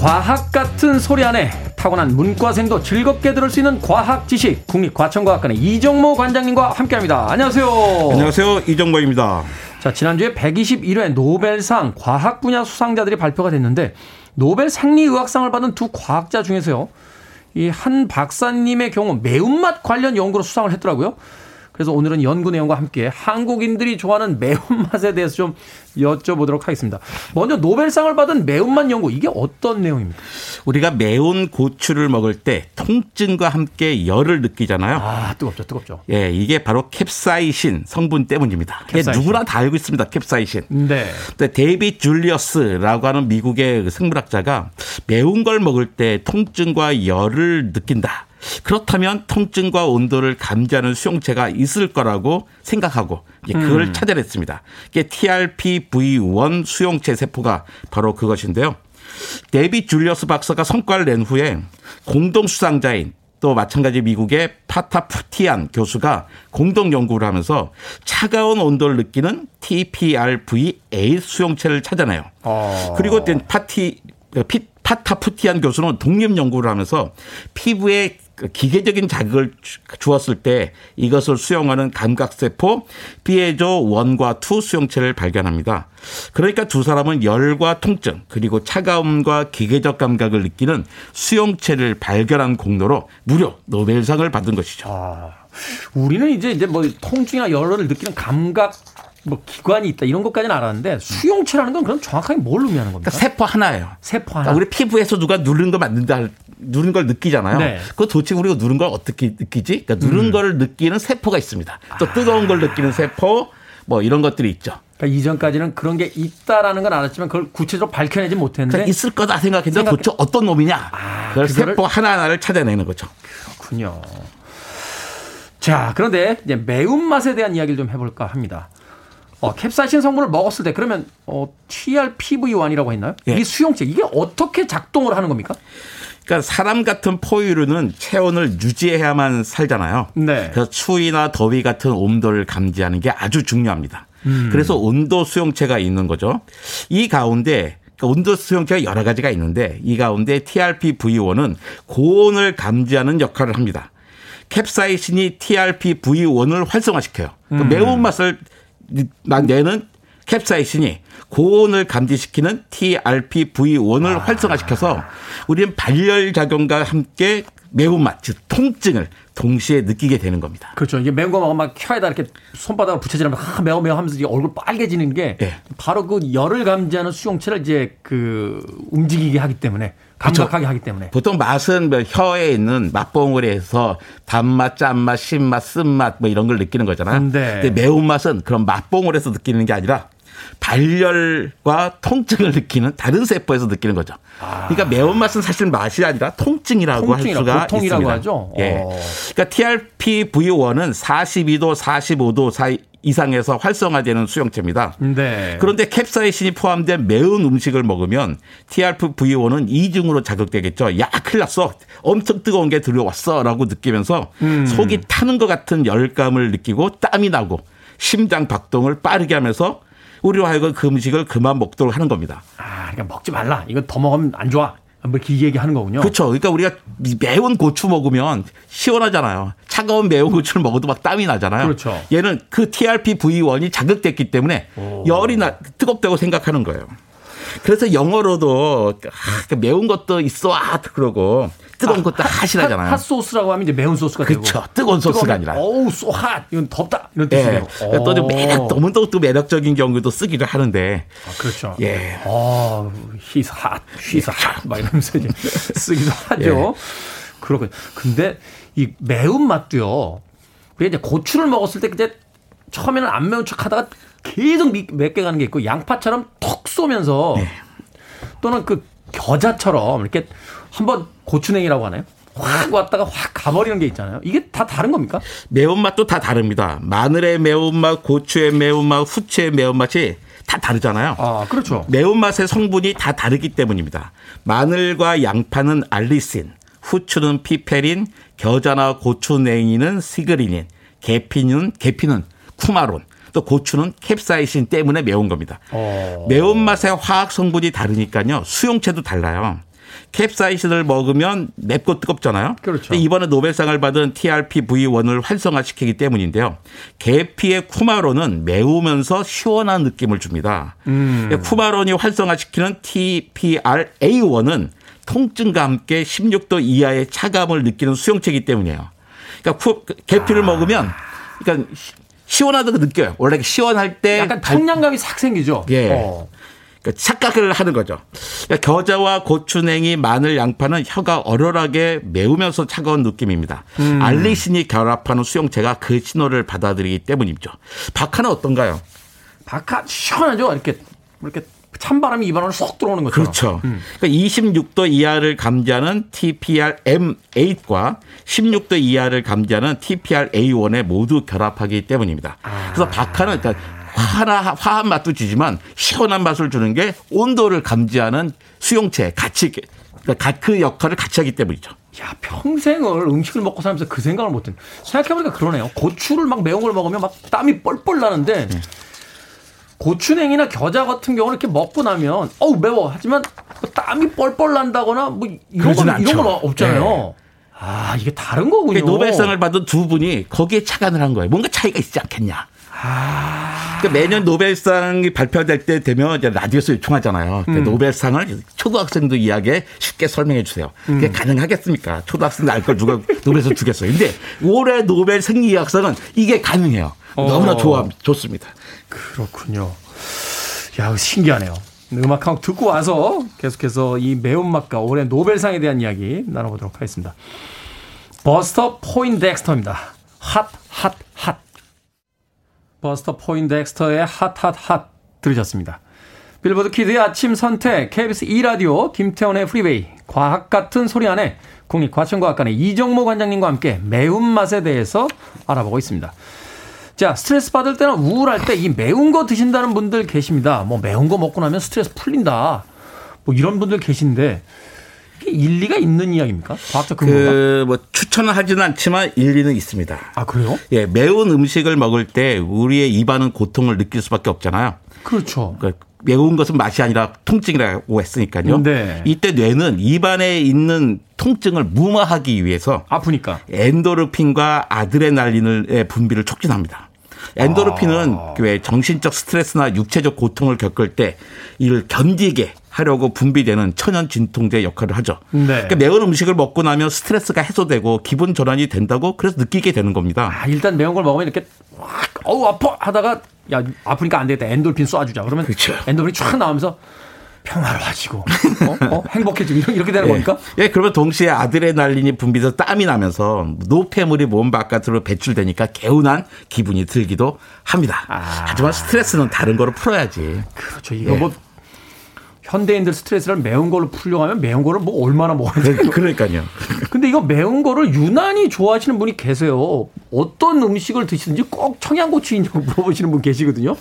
과학 같은 소리 안에 타고난 문과생도 즐겁게 들을 수 있는 과학 지식 국립과천과학관의 이정모 관장님과 함께합니다. 안녕하세요. 안녕하세요. 이정모입니다. 자 지난주에 121회 노벨상 과학 분야 수상자들이 발표가 됐는데 노벨 생리의학상을 받은 두 과학자 중에서요. 이 한 박사님의 경우 매운맛 관련 연구로 수상을 했더라고요. 그래서 오늘은 연구 내용과 함께 한국인들이 좋아하는 매운맛에 대해서 좀 여쭤보도록 하겠습니다. 먼저 노벨상을 받은 매운맛 연구 이게 어떤 내용입니까? 우리가 매운 고추를 먹을 때 통증과 함께 열을 느끼잖아요. 아 뜨겁죠, 뜨겁죠. 예, 이게 바로 캡사이신 성분 때문입니다. 캡사이신. 누구나 다 알고 있습니다. 캡사이신. 네. 근데 데이비드 줄리어스라고 하는 미국의 그 생물학자가 매운 걸 먹을 때 통증과 열을 느낀다. 그렇다면 통증과 온도를 감지하는 수용체가 있을 거라고 생각하고 그걸 음. 찾아냈습니다. 이게 TRPV1 수용체 세포가 바로 그것인데요. 데이비드 줄리어스 박사가 성과를 낸 후에 공동 수상자인 또 마찬가지 미국의 파타푸티안 교수가 공동 연구를 하면서 차가운 온도를 느끼는 TRPM8 수용체를 찾아내요. 어. 그리고 파티 파타푸티안 교수는 독립 연구를 하면서 피부에 그 기계적인 자극을 주었을 때 이것을 수용하는 감각세포 피에조 1과 2 수용체를 발견합니다. 그러니까 두 사람은 열과 통증 그리고 차가움과 기계적 감각을 느끼는 수용체를 발견한 공로로 무려 노벨상을 받은 것이죠. 아, 우리는 이제 이제 뭐 통증이나 열을 느끼는 감각 뭐 기관이 있다 이런 것까지는 알았는데 수용체라는 건 그럼 정확하게 뭘 의미하는 겁니까? 그러니까 세포 하나예요. 세포 하나. 그러니까 우리 피부에서 누가 누른 거 맞는다 누른 걸 느끼잖아요. 네. 그 도대체 우리가 누른 걸 어떻게 느끼지? 그러니까 누른 음. 걸 느끼는 세포가 있습니다. 또 아. 뜨거운 걸 느끼는 세포 뭐 이런 것들이 있죠. 그러니까 이전까지는 그런 게 있다라는 건 알았지만 그걸 구체적으로 밝혀내지 못했는데 그러니까 있을 거다 생각했는데 생각... 도대체 어떤 놈이냐? 아, 그걸 세포 하나하나를 찾아내는 거죠. 그렇군요. 자, 그런데 이제 매운맛에 대한 이야기를 좀 해볼까 합니다. 어, 캡사이신 성분을 먹었을 때 그러면 어, TRPV1이라고 했나요? 예. 이 수용체 이게 어떻게 작동을 하는 겁니까? 그러니까 사람 같은 포유류는 체온을 유지해야만 살잖아요. 네. 그래서 추위나 더위 같은 온도를 감지하는 게 아주 중요합니다. 음. 그래서 온도 수용체가 있는 거죠. 이 가운데 그러니까 온도 수용체가 여러 가지가 있는데 이 가운데 TRPV1은 고온을 감지하는 역할을 합니다. 캡사이신이 TRPV1을 활성화시켜요. 그러니까 음. 매운맛을 내는 캡사이신이 고온을 감지시키는 TRPV1을 아. 활성화시켜서 우리는 발열 작용과 함께 매운맛, 즉 통증을 동시에 느끼게 되는 겁니다. 그렇죠. 이게 매운 거 먹으면 막 혀에다 이렇게 손바닥을 붙여지면 아, 매워 매워 하면서 얼굴 빨개지는 게 네. 바로 그 열을 감지하는 수용체를 이제 그 움직이게 하기 때문에 그렇죠. 하기 때문에. 보통 맛은 뭐 혀에 있는 맛봉으로해서 단맛, 짠맛, 신맛, 쓴맛 뭐 이런 걸 느끼는 거잖아요. 네. 근데 매운맛은 그런 맛봉으로해서 느끼는 게 아니라 발열과 통증을 느끼는 다른 세포에서 느끼는 거죠. 아. 그러니까 매운맛은 사실 맛이 아니라 통증이라고 통증이라, 할 수가 고통이라고 있습니다. 하죠. 예. 그러니까 TRPV1은 42도, 45도 사이 이상에서 활성화되는 수용체입니다. 네. 그런데 캡사이신이 포함된 매운 음식을 먹으면 TRPV1은 이중으로 자극되겠죠. 야, 큰일 났어. 엄청 뜨거운 게 들어왔어. 라고 느끼면서 음. 속이 타는 것 같은 열감을 느끼고 땀이 나고 심장 박동을 빠르게 하면서 우리로 하여금 그 음식을 그만 먹도록 하는 겁니다. 아, 그러니까 먹지 말라. 이거 더 먹으면 안 좋아. 뭐 이렇게 얘기하는 거군요. 그렇죠. 그러니까 우리가 매운 고추 먹으면 시원하잖아요. 차가운 매운 고추를 먹어도 막 땀이 나잖아요. 그렇죠. 얘는 그 TRPV1이 자극됐기 때문에 오. 열이 나 뜨겁다고 생각하는 거예요. 그래서 영어로도 아, 그 매운 것도 있어 아 그러고 뜨거운 아, 것도 하시라잖아요. 핫, 소스라고 하면 이제 매운 소스가 그렇죠. 되고. 그렇죠. 뜨거운 소스가 아니라. 어우 쏘핫 이건 덥다 이런 뜻이에요. 네. 또 매력 너무 또, 또 매력적인 경우도 쓰기도 하는데. 아, 그렇죠. 예. 어, he's hot, she's hot 막 이러면서 이제 쓰기도 하죠. 예. 그렇군. 근데 이 매운 맛도요. 우리 이제 고추를 먹었을 때 이제 처음에는 안 매운 척 하다가 계속 맵게 가는 게 있고 양파처럼 톡 쏘면서 네. 또는 그 겨자처럼 이렇게 한번 고추냉이라고 하나요? 확 왔다가 확 가버리는 게 있잖아요. 이게 다 다른 겁니까? 매운맛도 다 다릅니다. 마늘의 매운맛, 고추의 매운맛, 후추의 매운맛이 다 다르잖아요. 아, 그렇죠. 매운맛의 성분이 다 다르기 때문입니다. 마늘과 양파는 알리신, 후추는 피페린, 겨자나 고추냉이는 시그리닌, 계피는 계피는 쿠마론, 또 고추는 캡사이신 때문에 매운 겁니다. 어. 매운맛의 화학 성분이 다르니까요. 수용체도 달라요. 캡사이신을 먹으면 맵고 뜨겁잖아요. 그렇죠. 이번에 노벨상을 받은 TRPV1을 활성화시키기 때문인데요. 계피의 쿠마론은 매우면서 시원한 느낌을 줍니다. 음. 쿠마론이 활성화시키는 TPRA1은 통증과 함께 16도 이하의 차감을 느끼는 수용체이기 때문이에요. 그러니까 쿠, 계피를 아. 먹으면 그러니까 시원하다고 느껴요. 원래 시원할 때 약간 청량감이 싹 생기죠. 예. 어. 그러니까 착각을 하는 거죠. 그러니까 겨자와 고추냉이, 마늘, 양파는 혀가 얼얼하게 매우면서 차가운 느낌입니다. 음. 알리신이 결합하는 수용체가 그 신호를 받아들이기 때문이죠. 박하는 어떤가요? 박하 시원하죠. 이렇게 이렇게 찬바람이 입안으로 쏙 들어오는 거죠. 그렇죠. 음. 그러니까 26도 이하를 감지하는 TPR-M8과 16도 이하를 감지하는 TPR-A1에 모두 결합하기 때문입니다. 아. 그래서 박하는 그러니까 화나 화한 맛도 주지만 시원한 맛을 주는 게 온도를 감지하는 수용체 같이 그러니까 그 역할을 같이 하기 때문이죠. 야 평생을 음식을 먹고 살면서 그 생각을 못했네. 생각해보니까 그러네요. 고추를 막 매운 걸 먹으면 막 땀이 뻘뻘 나는데 네. 고추냉이나 겨자 같은 경우는 이렇게 먹고 나면 어우 매워 하지만 뭐 땀이 뻘뻘 난다거나 뭐 이런 건 이런 건 없잖아요. 네. 아 이게 다른 거군요. 노벨상을 받은 두 분이 거기에 착안을 한 거예요. 뭔가 차이가 있지 않겠냐. 아. 그러니까 매년 노벨상이 발표될 때 되면 이제 라디오에서 요청하잖아요. 그러니까 음. 노벨상을 초등학생도 이야기에 쉽게 설명해 주세요. 그게 음. 가능하겠습니까? 초등학생도 알걸 누가 노벨상 주겠어요. 근데 올해 노벨 생리학상은 이게 가능해요. 너무나 어. 좋아, 좋습니다. 그렇군요. 야, 신기하네요. 음악 한 곡 듣고 와서 계속해서 이 매운맛과 올해 노벨상에 대한 이야기 나눠보도록 하겠습니다. Buster Poindexter입니다. Hot, Hot, Hot. Buster Poindexter의 Hot, Hot, Hot 들으셨습니다. 빌보드 kid의 아침 선택, KBS 2라디오, 김태훈의 Freeway, 과학 같은 소리하네 국립과천과학관의 이정모 관장님과 함께 매운맛에 대해서 알아보고 있습니다. 자, 스트레스 받을 때나 우울할 때 이 매운 거 드신다는 분들 계십니다. 뭐 매운 거 먹고 나면 스트레스 풀린다. 뭐 이런 분들 계신데 이게 일리가 있는 이야기입니까? 과학적 근거가? 그 뭐 추천을 하지는 않지만 일리는 있습니다. 아 그래요? 예, 매운 음식을 먹을 때 우리의 입안은 고통을 느낄 수밖에 없잖아요. 그렇죠. 그러니까 매운 것은 맛이 아니라 통증이라고 했으니까요. 네. 이때 뇌는 입안에 있는 통증을 무마하기 위해서 아프니까 엔도르핀과 아드레날린의 분비를 촉진합니다. 엔도르핀은 아. 왜 정신적 스트레스나 육체적 고통을 겪을 때 이를 견디게 하려고 분비되는 천연 진통제 역할을 하죠. 네. 그러니까 매운 음식을 먹고 나면 스트레스가 해소되고 기분 전환이 된다고 그래서 느끼게 되는 겁니다. 아, 일단 매운 걸 먹으면 이렇게 확 어우 아파 하다가 야 아프니까 안 되겠다 엔돌핀 쏴주자 그러면 그렇죠. 엔돌핀이 쫙 나오면서 평화로워지고 어? 어? 행복해지고 이렇게, 이렇게 되는 예. 겁니까? 예, 그러면 동시에 아드레날린이 분비돼서 땀이 나면서 노폐물이 몸 바깥으로 배출되니까 개운한 기분이 들기도 합니다. 아. 하지만 스트레스는 다른 거로 풀어야지. 그렇죠. 이거 예. 뭐 현대인들 스트레스를 매운 걸로 풀려고 하면 매운 거를 뭐 얼마나 먹어야 돼요? 그러니까요. 근데 이거 매운 거를 유난히 좋아하시는 분이 계세요. 어떤 음식을 드시든지 꼭 청양고추인지 물어보시는 분 계시거든요.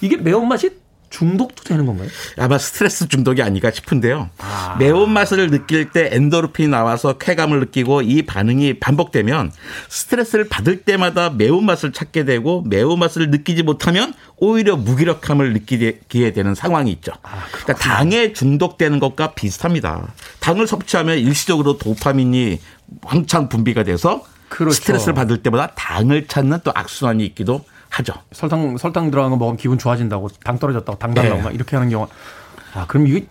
이게 매운맛이 중독도 되는 건가요? 아마 스트레스 중독이 아닌가 싶은데요. 아. 매운맛을 느낄 때 엔도르핀이 나와서 쾌감을 느끼고 이 반응이 반복되면 스트레스를 받을 때마다 매운맛을 찾게 되고 매운맛을 느끼지 못하면 오히려 무기력함을 느끼게 되는 상황이 있죠. 아, 그러니까 당에 중독되는 것과 비슷합니다. 당을 섭취하면 일시적으로 도파민이 왕창 분비가 돼서 그렇죠. 스트레스를 받을 때마다 당을 찾는 또 악순환이 있기도 하죠. 설탕 설탕 들어간 거 먹으면 기분 좋아진다고 당 떨어졌다고 당 달라고 네. 막 이렇게 하는 경우 아, 그럼 이게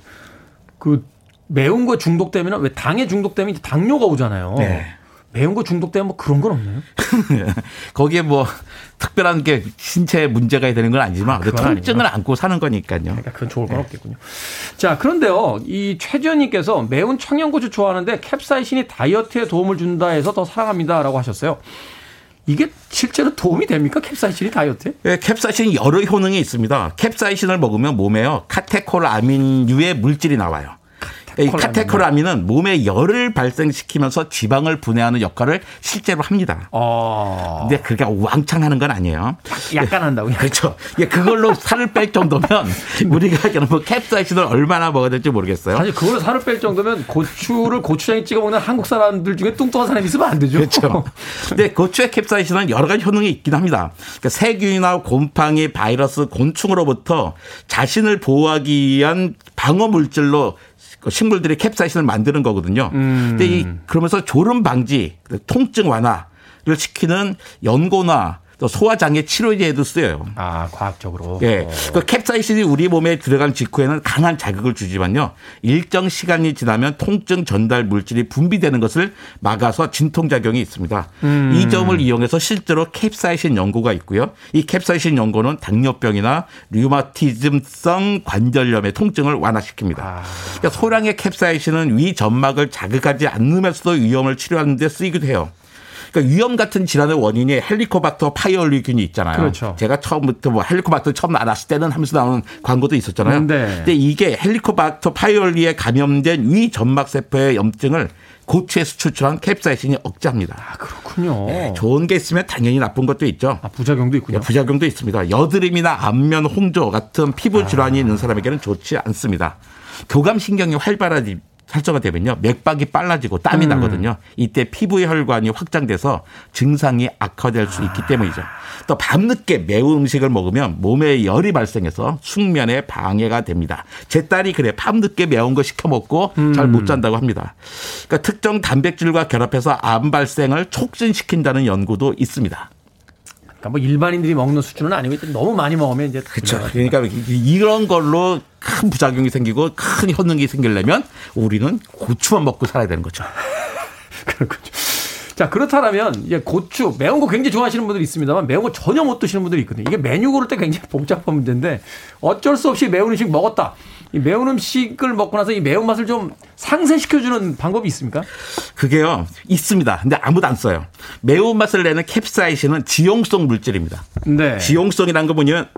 그 매운 거 중독되면 왜 당에 중독되면 이제 당뇨가 오잖아요. 네. 매운 거 중독되면 뭐 그런 건 없나요? 거기에 뭐 특별한 게 신체에 문제가 되는 건 아니지만 아, 통증을. 안고 사는 거니까요. 그러니까 그건 좋을 건 네. 없겠군요. 자, 그런데요. 이 최지현님께서 매운 청양고추 좋아하는데 캡사이신이 다이어트에 도움을 준다 해서 더 사랑합니다라고 하셨어요. 이게 실제로 도움이 됩니까? 캡사이신이 다이어트에? 네, 캡사이신이 여러 효능이 있습니다. 캡사이신을 먹으면 몸에요. 카테콜아민류의 물질이 나와요. 이 카테코라민은 몸에 열을 발생시키면서 지방을 분해하는 역할을 실제로 합니다. 어. 근데 그게 왕창 하는 건 아니에요. 약간 한다고요? 그렇죠. 예, 그걸로 살을 뺄 정도면 우리가 뭐 캡사이신을 얼마나 먹어야 될지 모르겠어요. 사실 그걸로 살을 뺄 정도면 고추를 고추장에 찍어 먹는 한국 사람들 중에 뚱뚱한 사람이 있으면 안 되죠. 그렇죠. 근데 고추의 캡사이신은 여러 가지 효능이 있긴 합니다. 그러니까 세균이나 곰팡이, 바이러스, 곤충으로부터 자신을 보호하기 위한 방어 물질로 그 식물들이 캡사이신을 만드는 거거든요. 음. 근데 이 그러면서 졸음 방지, 통증 완화를 시키는 연고나 또 소화장애 치료제에도 쓰여요. 아, 과학적으로. 예. 그 캡사이신이 우리 몸에 들어간 직후에는 강한 자극을 주지만요. 일정 시간이 지나면 통증 전달 물질이 분비되는 것을 막아서 진통작용이 있습니다. 음. 이 점을 이용해서 실제로 캡사이신 연고가 있고요. 이 캡사이신 연고는 당뇨병이나 류마티즘성 관절염의 통증을 완화시킵니다. 아. 그러니까 소량의 캡사이신은 위 점막을 자극하지 않으면서도 위염을 치료하는 데 쓰이기도 해요. 그러니까 위염 같은 질환의 원인이 헬리코박터 파일로리균이 있잖아요. 그렇죠. 제가 처음부터 뭐 헬리코박터 처음 나왔을 때는 하면서 나오는 광고도 있었잖아요. 네. 근데 이게 헬리코박터 파일로리에 감염된 위 점막 세포의 염증을 고추에서 추출한 캡사이신이 억제합니다. 아, 그렇군요. 네, 좋은 게 있으면 당연히 나쁜 것도 있죠. 아, 부작용도 있군요. 네, 부작용도 있습니다. 여드름이나 안면 홍조 같은 피부 질환이 아. 있는 사람에게는 좋지 않습니다. 교감신경이 활발하지 살쪄가 되면요. 맥박이 빨라지고 땀이 음. 나거든요. 이때 피부의 혈관이 확장돼서 증상이 악화될 수 있기 때문이죠. 또 밤늦게 매운 음식을 먹으면 몸에 열이 발생해서 숙면에 방해가 됩니다. 제 딸이 그래 밤늦게 매운 거 시켜 먹고 음. 잘못 잔다고 합니다. 그러니까 특정 단백질과 결합해서 암 발생을 촉진시킨다는 연구도 있습니다. 그러니까 뭐 일반인들이 먹는 수준은 아니고 너무 많이 먹으면 이제 그렇죠. 그러니까 이런 걸로 큰 부작용이 생기고 큰 효능이 생기려면 우리는 고추만 먹고 살아야 되는 거죠. 그렇군요. 자, 그렇다면 이제 고추 매운 거 굉장히 좋아하시는 분들이 있습니다만 매운 거 전혀 못 드시는 분들이 있거든요. 이게 메뉴 고를 때 굉장히 복잡한 문제인데 어쩔 수 없이 매운 음식 먹었다. 이 매운 음식을 먹고 나서 이 매운 맛을 좀 상쇄시켜주는 방법이 있습니까? 그게요, 있습니다. 근데 아무도 안 써요. 매운 맛을 내는 캡사이신은 지용성 물질입니다. 네. 지용성이라는 거 보면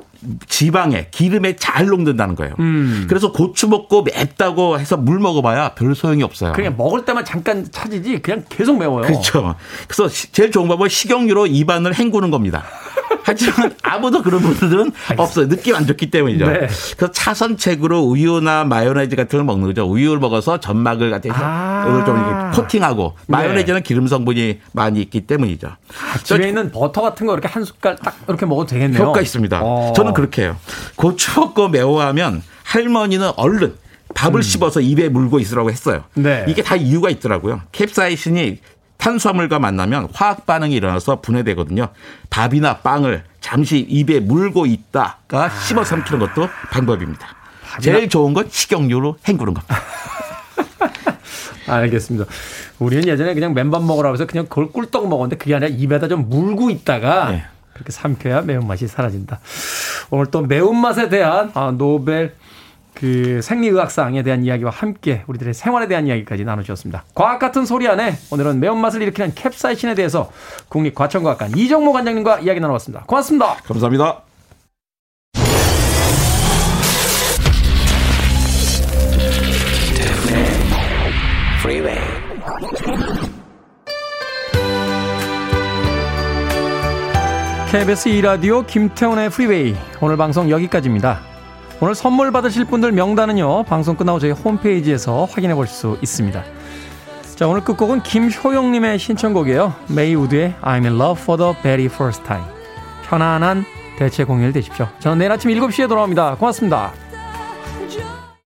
지방에 기름에 잘 녹는다는 거예요. 음. 그래서 고추 먹고 맵다고 해서 물 먹어봐야 별 소용이 없어요. 그냥 먹을 때만 잠깐 차지지 그냥 계속 매워요. 그렇죠. 그래서 제일 좋은 방법은 식용유로 입안을 헹구는 겁니다. 하지만 아무도 그런 분들은 없어요. 느낌 안 좋기 때문이죠. 네. 그래서 차선책으로 우유나 마요네즈 같은 걸 먹는 거죠. 우유를 먹어서 점막을 갖다 아~ 좀 코팅하고 네. 마요네즈는 네. 기름 성분이 많이 있기 때문이죠. 아, 집에 있는 버터 같은 거 이렇게 한 숟갈 딱 이렇게 먹어도 되겠네요. 효과 있습니다. 어. 저는 그렇게 해요. 고추 먹고 매워하면 할머니는 얼른 밥을 음. 씹어서 입에 물고 있으라고 했어요. 네. 이게 다 이유가 있더라고요. 캡사이신이 탄수화물과 만나면 화학 반응이 일어나서 분해되거든요. 밥이나 빵을 잠시 입에 물고 있다가 씹어 삼키는 것도 방법입니다. 제일 좋은 건 식용유로 헹구는 겁니다. 알겠습니다. 우리는 예전에 그냥 맨밥 먹으라고 해서 그냥 그걸 꿀떡 먹었는데 그게 아니라 입에다 좀 물고 있다가 네. 그렇게 삼켜야 매운맛이 사라진다. 오늘 또 매운맛에 대한 아, 노벨 그 생리의학상에 대한 이야기와 함께 우리들의 생활에 대한 이야기까지 나누셨습니다. 과학 같은 소리 안에 오늘은 매운맛을 일으키는 캡사이신에 대해서 국립과천과학관 이정모 관장님과 이야기 나눠봤습니다. 고맙습니다. 감사합니다. KBS 2라디오 김태훈의 프리웨이 오늘 방송 여기까지입니다. 오늘 선물 받으실 분들 명단은요, 방송 끝나고 저희 홈페이지에서 확인해 볼 수 있습니다. 자, 오늘 끝곡은 김효영님의 신청곡이에요. 메이 우드의 I'm in love for the very first time. 편안한 대체 공휴일 되십시오. 저는 내일 아침 7시에 돌아옵니다. 고맙습니다.